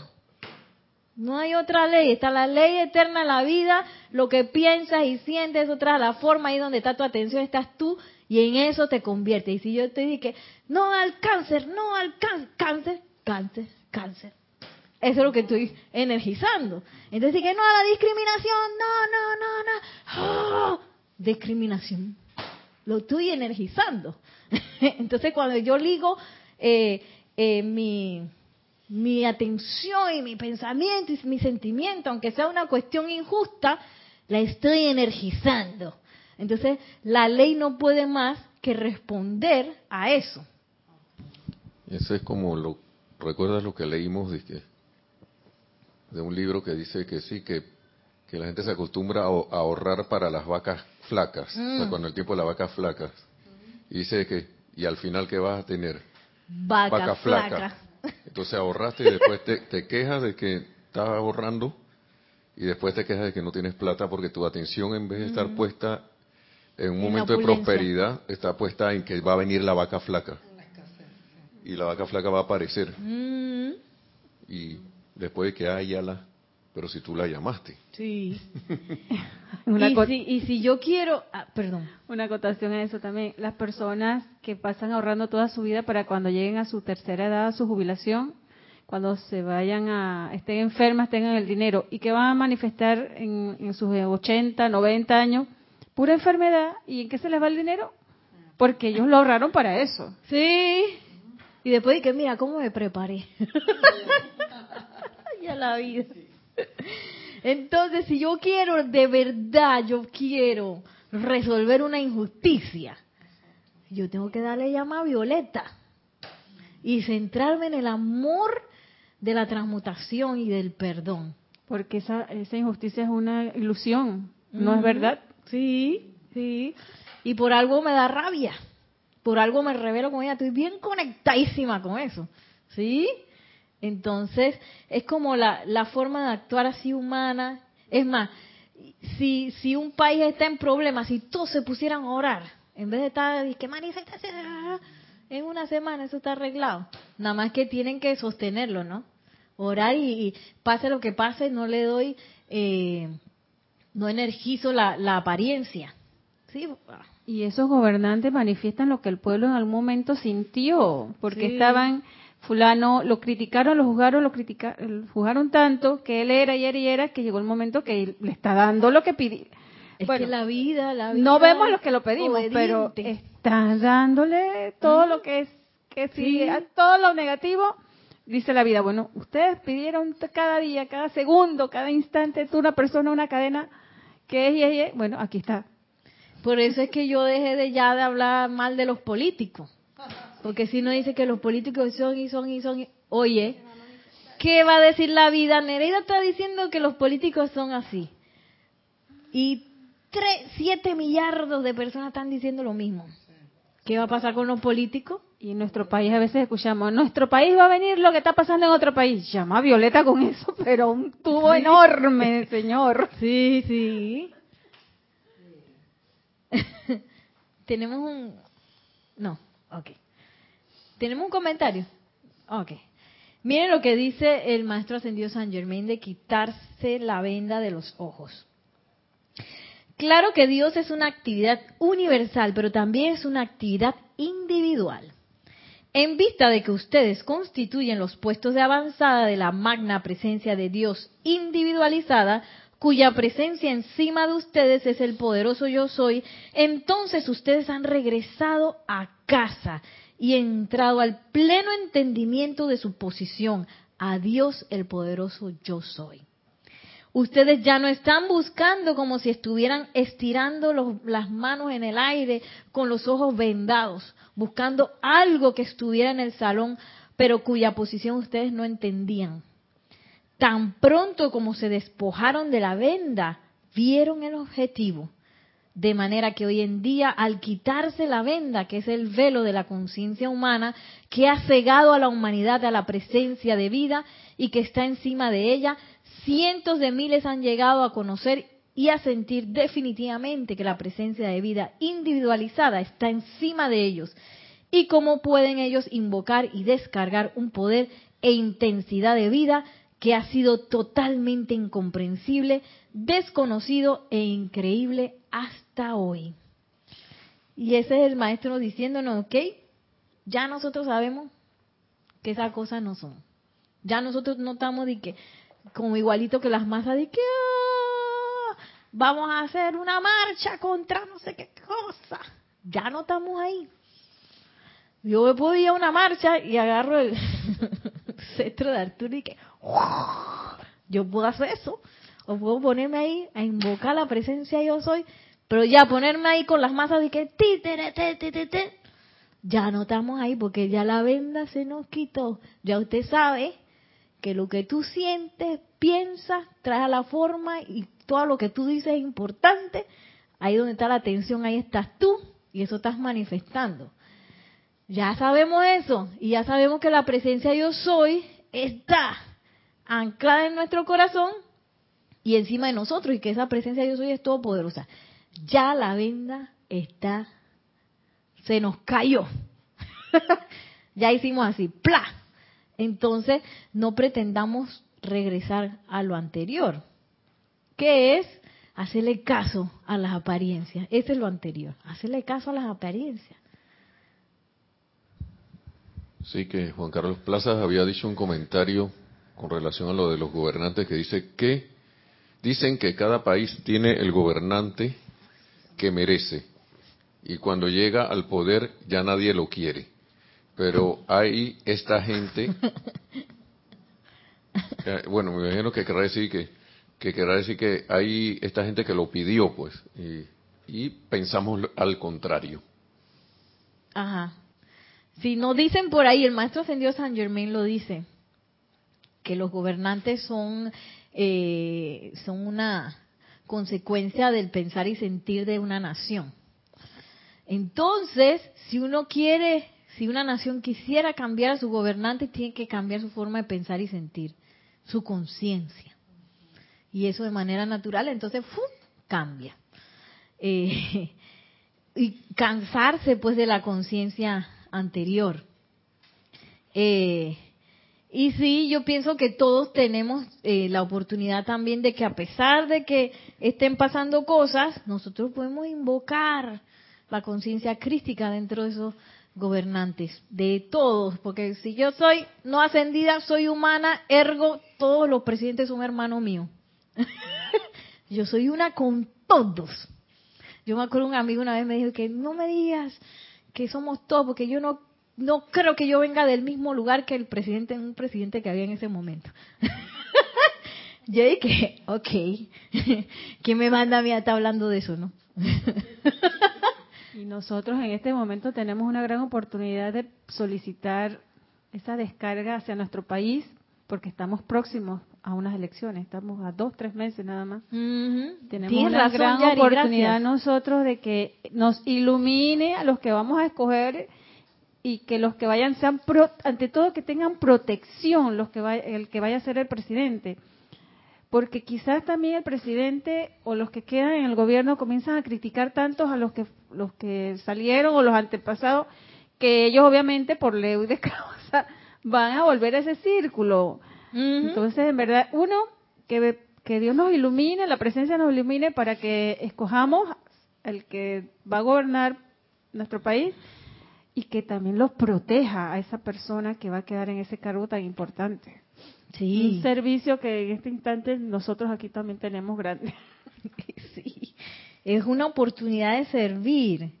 No hay otra ley, está la ley eterna de la vida, lo que piensas y sientes, otra la forma ahí donde está tu atención, estás tú y en eso te convierte. Y si yo te dije, no al cáncer, no al cáncer, cáncer, cáncer, cáncer. Eso es lo que estoy energizando. Entonces dije, no a la discriminación, no, no, no, no. ¡Oh! Discriminación. Lo estoy energizando. *laughs* Entonces cuando yo ligo eh, eh, mi, mi atención y mi pensamiento y mi sentimiento, aunque sea una cuestión injusta, la estoy energizando. Entonces la ley no puede más que responder a eso. Eso es como lo, ¿recuerdas lo que leímos que, de un libro que dice que sí, que, que la gente se acostumbra a, ahorrar para las vacas flacas, mm. cuando el tiempo de las vacas flacas. Y dice que, y al final, ¿qué vas a tener? Vaca, flaca. Entonces ahorraste y después te, quejas de que estás ahorrando y después te quejas de que no tienes plata porque tu atención en vez de estar mm. puesta en un momento de prosperidad, está puesta en que va a venir la vaca flaca. Y la vaca flaca va a aparecer. Mm. Y después de que haya la pero si tú la llamaste. Sí. *laughs* y, si, y, si, yo quiero, ah, perdón. Una acotación a eso también. Las personas que pasan ahorrando toda su vida para cuando lleguen a su tercera edad, a su jubilación, cuando se vayan a, estén enfermas, tengan el dinero y que van a manifestar en, en sus 80, 90 años, pura enfermedad. ¿Y en qué se les va el dinero? Porque ellos lo ahorraron para eso. Sí. Y después de que, mira, ¿cómo me preparé? *laughs* la vida. Entonces, si yo quiero, de verdad, yo quiero resolver una injusticia, yo tengo que darle llama a Violeta y centrarme en el amor de la transmutación y del perdón. Porque esa, esa injusticia es una ilusión, ¿no es verdad? Sí, sí. Y por algo me da rabia, por algo me revelo con ella, estoy bien conectadísima con eso, ¿sí? Entonces, es como la, la forma de actuar así humana. Es más, si, si un país está en problemas, si todos se pusieran a orar, en vez de estar, que manifestación, en una semana eso está arreglado. Nada más que tienen que sostenerlo, ¿no? Orar y, pase lo que pase, no le doy, eh, no energizo la, la apariencia. ¿Sí? Y esos gobernantes manifiestan lo que el pueblo en algún momento sintió, porque Sí. estaban, fulano, lo criticaron, lo juzgaron, lo criticaron, juzgaron tanto que él era y era y era que llegó el momento que le está dando lo que pidió. Es Bueno, que la vida, la vida. no vemos lo que lo pedimos, obediente. pero está dándole todo lo que es, que Sí. a todo lo negativo, dice la vida, bueno, ustedes pidieron cada día, cada segundo, cada instante, tú una persona, una cadena, que es y es, y es. bueno, aquí está. Por eso es que yo dejé de ya de hablar mal de los políticos. Porque si no dice que los políticos son y son y son. y- Oye, ¿qué va a decir la vida? Nereida está diciendo que los políticos son así. Y tres, siete millardos de personas están diciendo lo mismo. ¿Qué va a pasar con los políticos? Y en nuestro país a veces escuchamos, nuestro país va a venir lo que está pasando en otro país. Llama a Violeta con eso, *laughs* pero un tubo enorme, *laughs* señor. Sí, sí. *laughs* Tenemos un... No, ok. Tenemos un comentario. Ok. Miren lo que dice el maestro ascendido San Germain de quitarse la venda de los ojos. Claro que Dios es una actividad universal, pero también es una actividad individual. En vista de que ustedes constituyen los puestos de avanzada de la magna presencia de Dios individualizada, cuya presencia encima de ustedes es el poderoso yo soy, entonces ustedes han regresado a casa y entrado al pleno entendimiento de su posición, a Dios el poderoso yo soy. Ustedes ya no están buscando como si estuvieran estirando las manos en el aire con los ojos vendados, buscando algo que estuviera en el salón, pero cuya posición ustedes no entendían. Tan pronto como se despojaron de la venda, vieron el objetivo. De manera que hoy en día, al quitarse la venda, que es el velo de la conciencia humana, que ha cegado a la humanidad a la presencia de vida y que está encima de ella, cientos de miles han llegado a conocer y a sentir definitivamente que la presencia de vida individualizada está encima de ellos. Y cómo pueden ellos invocar y descargar un poder e intensidad de vida que ha sido totalmente incomprensible, desconocido e increíble hasta hoy. Y ese es el maestro diciéndonos, ok, ya nosotros sabemos que esas cosas no son. Ya nosotros no estamos de que, como igualito que las masas, de que "Ah, vamos a hacer una marcha contra no sé qué cosa. Ya no estamos ahí. Yo puedo ir a una marcha y agarro el *laughs* cetro de Arturo y que yo puedo hacer eso. O puedo ponerme ahí a invocar la presencia yo soy, pero ya ponerme ahí con las masas de que ti, ya no estamos ahí porque ya la venda se nos quitó. Ya usted sabe que lo que tú sientes, piensas, trae a la forma y todo lo que tú dices es importante. Ahí donde está la atención, ahí estás tú y eso estás manifestando. Ya sabemos eso y ya sabemos que la presencia yo soy está anclada en nuestro corazón y encima de nosotros y que esa presencia yo soy es todopoderosa. Ya la venda está, se nos cayó. *laughs* ya hicimos así, ¡pla! Entonces no pretendamos regresar a lo anterior, que es hacerle caso a las apariencias. Ese es lo anterior, hacerle caso a las apariencias. Sí, que Juan Carlos Plazas había dicho un comentario con relación a lo de los gobernantes que dice que dicen que cada país tiene el gobernante que merece y cuando llega al poder ya nadie lo quiere. Pero hay esta gente, *laughs* eh, bueno, me imagino que querrá decir que, que querrá decir que hay esta gente que lo pidió, pues, y, y pensamos al contrario. Ajá. Si no dicen por ahí, el maestro ascendido San Germain lo dice, que los gobernantes son, eh, son una consecuencia del pensar y sentir de una nación. Entonces, si uno quiere, si una nación quisiera cambiar a su gobernante, tiene que cambiar su forma de pensar y sentir, su conciencia. Y eso de manera natural, entonces, ¡fum! cambia. Eh, *laughs* y cansarse pues de la conciencia anterior. Eh, Y sí, yo pienso que todos tenemos eh, la oportunidad también de que a pesar de que estén pasando cosas, nosotros podemos invocar la conciencia crística dentro de esos gobernantes, de todos, porque si yo soy no ascendida, soy humana, ergo todos los presidentes son hermanos míos. *laughs* yo soy una con todos. Yo me acuerdo un amigo una vez me dijo que no me digas que somos todos, porque yo no no creo que yo venga del mismo lugar que el presidente, un presidente que había en ese momento. *laughs* yo dije, ok, *laughs* ¿quién me manda a mí a estar hablando de eso, no? y nosotros en este momento tenemos una gran oportunidad de solicitar esa descarga hacia nuestro país, porque estamos próximos a unas elecciones, estamos a dos, tres meses nada más. Tenemos una gran oportunidad nosotros de que nos ilumine a los que vamos a escoger y que los que vayan sean ante todo que tengan protección los que el que vaya a ser el presidente. Porque quizás también el presidente o los que quedan en el gobierno comienzan a criticar tantos a los que los que salieron o los antepasados que ellos obviamente por ley de *laughs* causa van a volver a ese círculo. Entonces en verdad uno que que Dios nos ilumine la presencia nos ilumine para que escojamos el que va a gobernar nuestro país y que también los proteja a esa persona que va a quedar en ese cargo tan importante. Sí. Un servicio que en este instante nosotros aquí también tenemos grande. *laughs* sí, es una oportunidad de servir.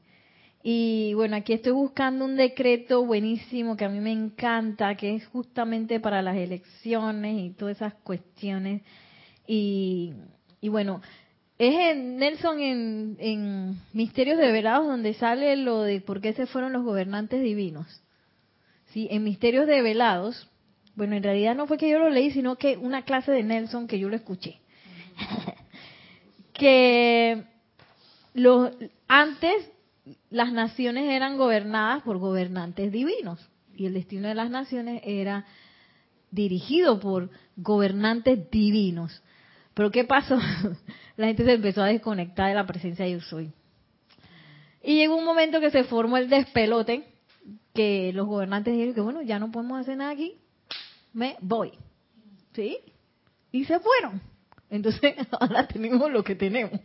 Y bueno, aquí estoy buscando un decreto buenísimo que a mí me encanta, que es justamente para las elecciones y todas esas cuestiones. Y, y bueno, es en Nelson en, Misterios de Velados donde sale lo de por qué se fueron los gobernantes divinos. Sí, en Misterios de Velados, bueno, en realidad no fue que yo lo leí, sino que una clase de Nelson que yo lo escuché. *laughs* que los, antes las naciones eran gobernadas por gobernantes divinos y el destino de las naciones era dirigido por gobernantes divinos. Pero ¿qué pasó? *laughs* la gente se empezó a desconectar de la presencia de yo soy. Y llegó un momento que se formó el despelote, que los gobernantes dijeron que bueno, ya no podemos hacer nada aquí, me voy. ¿Sí? Y se fueron. Entonces, *laughs* ahora tenemos lo que tenemos.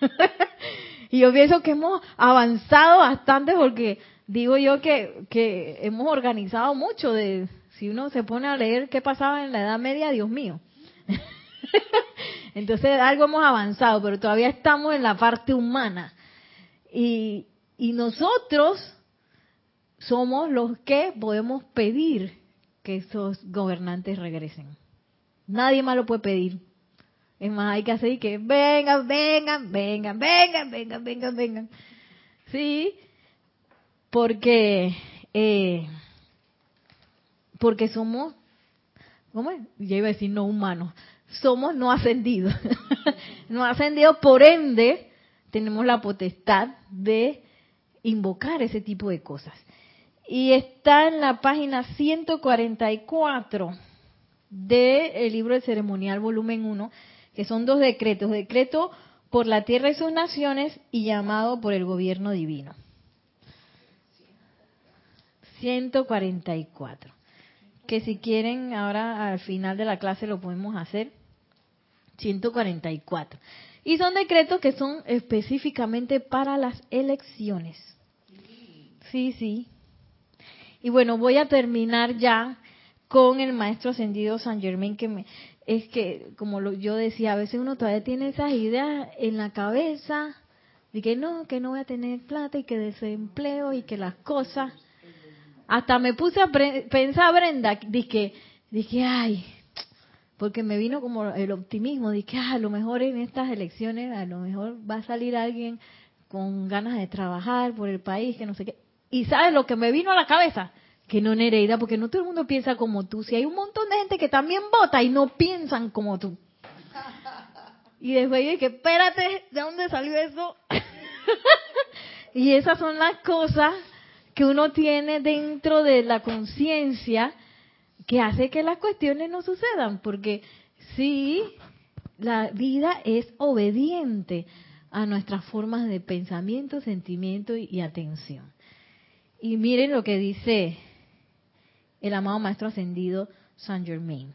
*laughs* y yo pienso que hemos avanzado bastante porque digo yo que, que hemos organizado mucho de, si uno se pone a leer qué pasaba en la Edad Media, Dios mío. *laughs* Entonces algo hemos avanzado, pero todavía estamos en la parte humana. Y, nosotros somos los que podemos pedir que esos gobernantes regresen. Nadie más lo puede pedir. Es más, hay que hacer que vengan, vengan, vengan, vengan, vengan, vengan, vengan. Sí, porque eh, porque somos, ¿cómo es? Ya iba a decir no humanos, somos no ascendidos. *laughs* no ascendidos, por ende, tenemos la potestad de invocar ese tipo de cosas. Y está en la página 144 del libro de ceremonial volumen 1, que son dos decretos, decreto por la tierra y sus naciones y llamado por el gobierno divino. 144 que si quieren ahora al final de la clase lo podemos hacer. 144. Y son decretos que son específicamente para las elecciones. Sí, sí. Y bueno, voy a terminar ya con el maestro ascendido San Germain, que me, es que, como lo, yo decía, a veces uno todavía tiene esas ideas en la cabeza de que no, que no voy a tener plata y que desempleo y que las cosas. Hasta me puse a pensar, Brenda, dije, dije, ay, porque me vino como el optimismo, dije, ah, a lo mejor en estas elecciones, a lo mejor va a salir alguien con ganas de trabajar por el país, que no sé qué. Y ¿sabes lo que me vino a la cabeza? Que no Nereida, porque no todo el mundo piensa como tú. Si hay un montón de gente que también vota y no piensan como tú. Y después dije, espérate, ¿de dónde salió eso? *laughs* y esas son las cosas que uno tiene dentro de la conciencia que hace que las cuestiones no sucedan, porque sí, la vida es obediente a nuestras formas de pensamiento, sentimiento y, atención. Y miren lo que dice el amado Maestro Ascendido Saint Germain.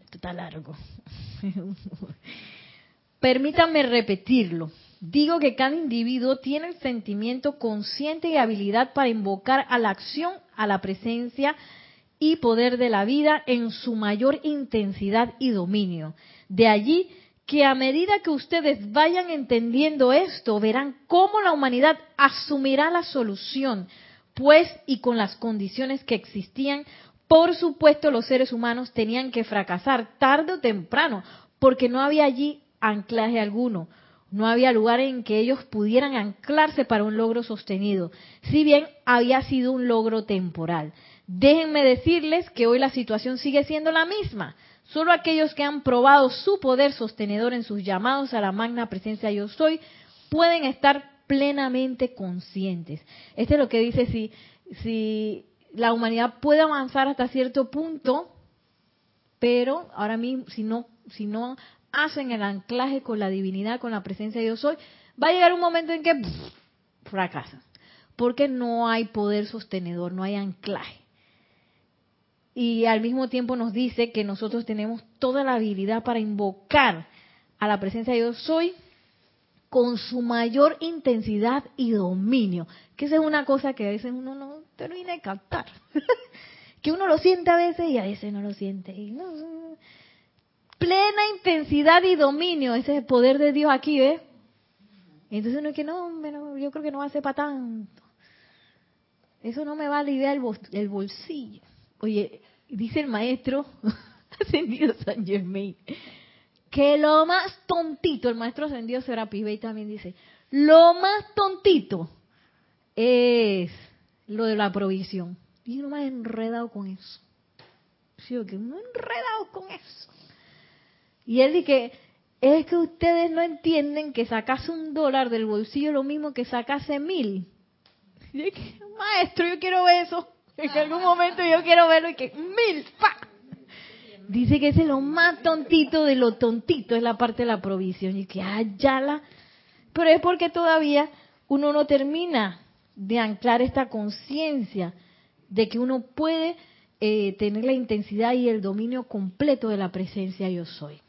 Esto está largo. *laughs* Permítanme repetirlo. Digo que cada individuo tiene el sentimiento consciente y habilidad para invocar a la acción, a la presencia y poder de la vida en su mayor intensidad y dominio. De allí que a medida que ustedes vayan entendiendo esto, verán cómo la humanidad asumirá la solución, pues y con las condiciones que existían, por supuesto los seres humanos tenían que fracasar tarde o temprano, porque no había allí anclaje alguno. No había lugar en que ellos pudieran anclarse para un logro sostenido, si bien había sido un logro temporal. Déjenme decirles que hoy la situación sigue siendo la misma. Solo aquellos que han probado su poder sostenedor en sus llamados a la magna presencia yo soy pueden estar plenamente conscientes. Esto es lo que dice si, si la humanidad puede avanzar hasta cierto punto, pero ahora mismo si no, si no hacen el anclaje con la divinidad, con la presencia de yo soy, va a llegar un momento en que fracasa, porque no hay poder sostenedor, no hay anclaje. Y al mismo tiempo nos dice que nosotros tenemos toda la habilidad para invocar a la presencia de yo soy con su mayor intensidad y dominio. Que esa es una cosa que a veces uno no termina de captar. *laughs* que uno lo siente a veces y a veces no lo siente. Y no, plena intensidad y dominio. Ese es el poder de Dios aquí, ¿ves? Entonces uno es que no, yo creo que no va a ser para tanto. Eso no me va a aliviar el, bolsillo. Oye, dice el maestro *laughs* ascendido San Germain, que lo más tontito, el maestro ascendido Serapis Bey también dice, lo más tontito es lo de la provisión. Y uno más enredado con eso. Sí, que uno enredado con eso. Y él dice, es que ustedes no entienden que sacase un dólar del bolsillo lo mismo que sacase mil. Y dije, maestro, yo quiero ver eso. En algún momento yo quiero verlo y que mil, pa. Dice que ese es lo más tontito de lo tontito, es la parte de la provisión. Y que, ah, la. Pero es porque todavía uno no termina de anclar esta conciencia de que uno puede eh, tener la intensidad y el dominio completo de la presencia yo soy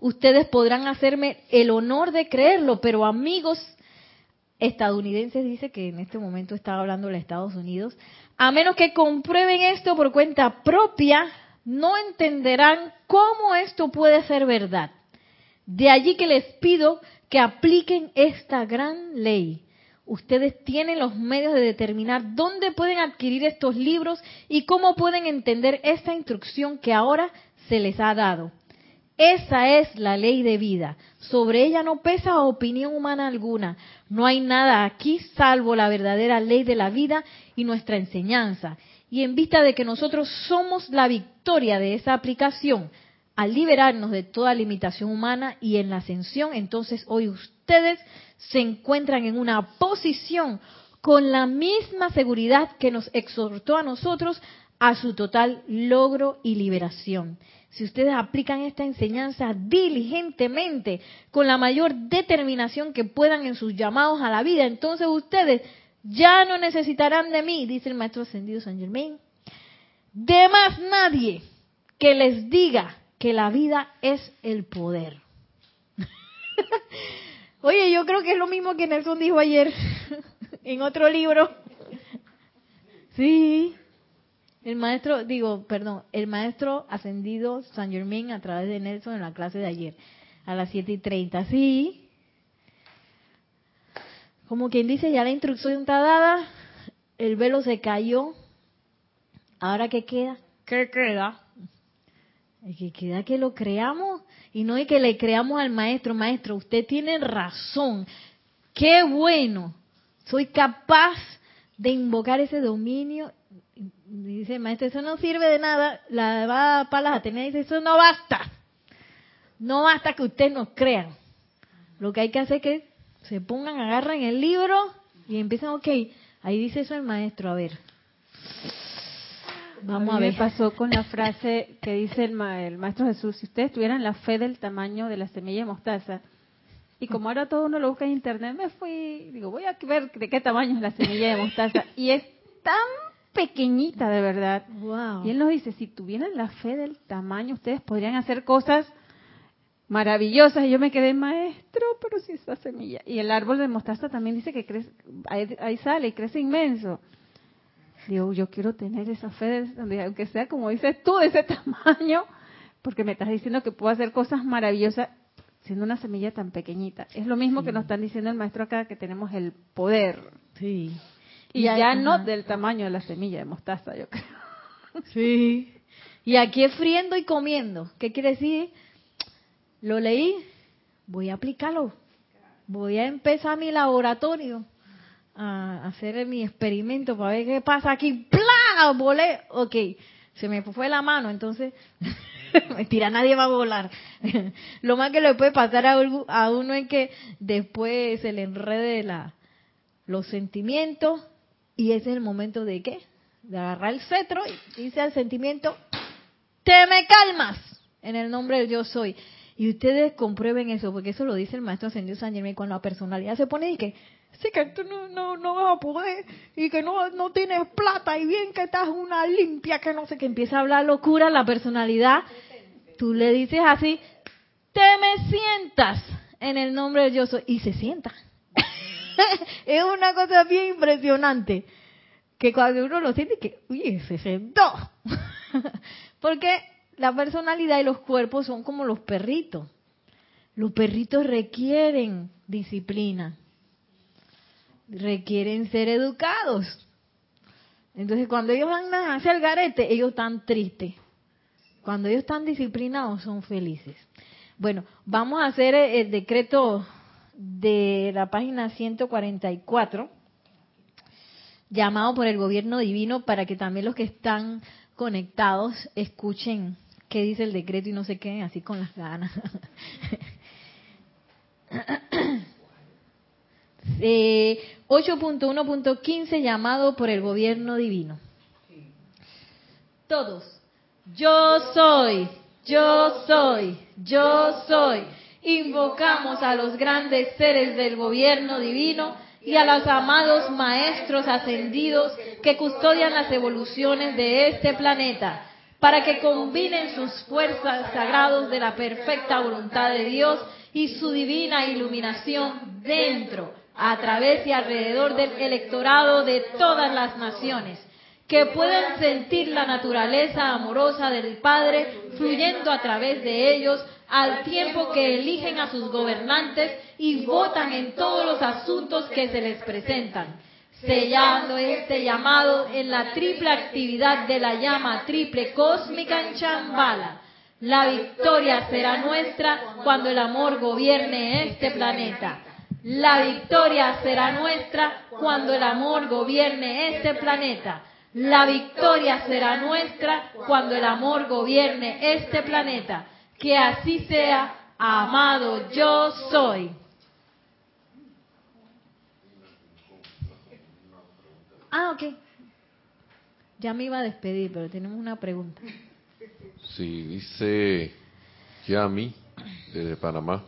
ustedes podrán hacerme el honor de creerlo, pero amigos estadounidenses, dice que en este momento estaba hablando de Estados Unidos, a menos que comprueben esto por cuenta propia, no entenderán cómo esto puede ser verdad. De allí que les pido que apliquen esta gran ley. Ustedes tienen los medios de determinar dónde pueden adquirir estos libros y cómo pueden entender esta instrucción que ahora se les ha dado. Esa es la ley de vida. Sobre ella no pesa opinión humana alguna. No hay nada aquí salvo la verdadera ley de la vida y nuestra enseñanza. Y en vista de que nosotros somos la victoria de esa aplicación, al liberarnos de toda limitación humana y en la ascensión, entonces hoy ustedes se encuentran en una posición con la misma seguridad que nos exhortó a nosotros a su total logro y liberación si ustedes aplican esta enseñanza diligentemente, con la mayor determinación que puedan en sus llamados a la vida, entonces ustedes ya no necesitarán de mí, dice el maestro ascendido San Germain, de más nadie que les diga que la vida es el poder. *laughs* Oye, yo creo que es lo mismo que Nelson dijo ayer *laughs* en otro libro. *laughs* Sí, el maestro, digo, perdón, el maestro ascendido San Germain a través de Nelson en la clase de ayer, a las 7 y 30. Sí. Como quien dice, ya la instrucción está dada, el velo se cayó. Ahora, ¿qué queda? ¿Qué queda? Que queda que lo creamos y no es que le creamos al maestro, maestro, usted tiene razón. Qué bueno. Soy capaz de invocar ese dominio dice maestro, eso no sirve de nada, la va para las dice, eso no basta, no basta que ustedes nos crean. Lo que hay que hacer es que se pongan, agarran el libro y empiezan, ok, ahí dice eso el maestro, a ver. Vamos a, ver. Me pasó con la frase que dice el, el maestro Jesús, si ustedes tuvieran la fe del tamaño de la semilla de mostaza, y como ahora todo uno lo busca en internet, me fui, digo, voy a ver de qué tamaño es la semilla de mostaza. Y es tan pequeñita de verdad. Wow. Y él nos dice, si tuvieran la fe del tamaño, ustedes podrían hacer cosas maravillosas. Y yo me quedé maestro, pero si esa semilla. Y el árbol de mostaza también dice que crece, ahí, ahí sale y crece inmenso. Digo, yo quiero tener esa fe, de- aunque sea como dices tú, de ese *laughs* tamaño, porque me estás diciendo que puedo hacer cosas maravillosas siendo una semilla tan pequeñita. Es lo mismo que nos están diciendo el maestro acá, que tenemos el poder. Sí. Y ya no del tamaño de la semilla de mostaza, yo creo. *laughs* Sí. Y aquí es friendo y comiendo. ¿Qué quiere decir? Lo leí, voy a aplicarlo. Voy a empezar mi laboratorio a hacer mi experimento para ver qué pasa aquí. ¡Plá! Volé. Ok, se me fue la mano, entonces. *laughs* Mentira, nadie va a volar. *laughs* Lo más que le puede pasar a, uno es que después se le enrede la, los sentimientos y es el momento de qué? De agarrar el cetro y dice al sentimiento, te me calmas en el nombre del yo soy. Y ustedes comprueben eso, porque eso lo dice el maestro ascendido San Germán cuando la personalidad se pone y que, sí que tú no, no, no vas a poder y que no, no tienes plata y bien que estás una limpia, que no sé, que empieza a hablar locura la personalidad. Tú le dices así, te me sientas en el nombre del yo soy y se sienta. *laughs* es una cosa bien impresionante que cuando uno lo siente que, uy, se sentó. *laughs* Porque la personalidad y los cuerpos son como los perritos. Los perritos requieren disciplina, requieren ser educados. Entonces, cuando ellos van a hacer el garete, ellos están tristes. Cuando ellos están disciplinados, son felices. Bueno, vamos a hacer el decreto de la página 144 llamado por el gobierno divino para que también los que están conectados escuchen qué dice el decreto y no se queden así con las ganas. *laughs* eh, 8.1.15 llamado por el gobierno divino. Todos. Yo soy, yo soy, yo soy. Invocamos a los grandes seres del gobierno divino y a los amados maestros ascendidos que custodian las evoluciones de este planeta, para que combinen sus fuerzas sagrados de la perfecta voluntad de Dios y su divina iluminación dentro, a través y alrededor del electorado de todas las naciones, que puedan sentir la naturaleza amorosa del Padre fluyendo a través de ellos al tiempo que eligen a sus gobernantes y votan en todos los asuntos que se les presentan, sellando este llamado en la triple actividad de la llama triple cósmica en Chambala. La victoria será nuestra cuando el amor gobierne este planeta. La victoria será nuestra cuando el amor gobierne este planeta. La victoria será nuestra cuando el amor gobierne este planeta. Que así sea, amado yo soy. Ah, ok. Ya me iba a despedir, pero tenemos una pregunta. Sí, dice Yami, desde Panamá.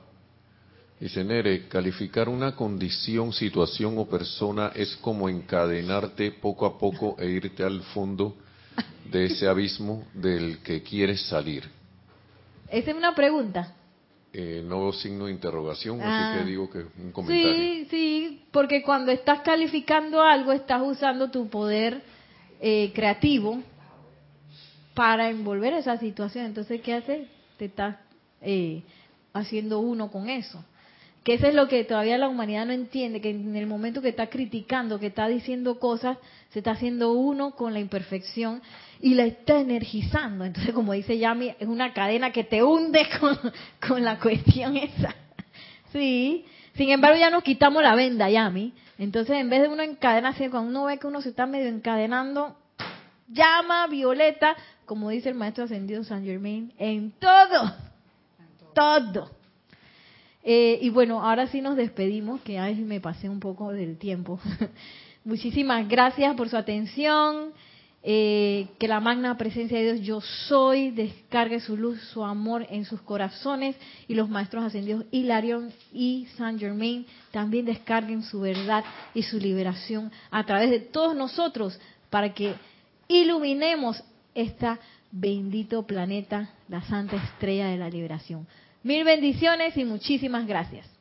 Dice Nere, calificar una condición, situación o persona es como encadenarte poco a poco e irte al fondo de ese abismo del que quieres salir. Esa es una pregunta. Eh, no veo signo de interrogación, Ah. así que digo que es un comentario. Sí, sí, porque cuando estás calificando algo, estás usando tu poder eh, creativo para envolver esa situación. Entonces, ¿qué haces? Te estás eh, haciendo uno con eso. Que eso es lo que todavía la humanidad no entiende, que en el momento que está criticando, que está diciendo cosas, se está haciendo uno con la imperfección y la está energizando. Entonces, como dice Yami, es una cadena que te hunde *laughs* con, con la cuestión esa. Sí. Sin embargo, ya nos quitamos la venda, Yami. Entonces, en vez de uno encadenarse, cuando uno ve que uno se está medio encadenando, llama violeta, como dice el maestro ascendido San Germain, en todo. Todo. Eh, y bueno, ahora sí nos despedimos, que ay, me pasé un poco del tiempo. *laughs* Muchísimas gracias por su atención. Eh, que la magna presencia de Dios, yo soy, descargue su luz, su amor en sus corazones y los maestros ascendidos Hilarion y Saint Germain también descarguen su verdad y su liberación a través de todos nosotros para que iluminemos esta bendito planeta, la santa estrella de la liberación. Mil bendiciones y muchísimas gracias.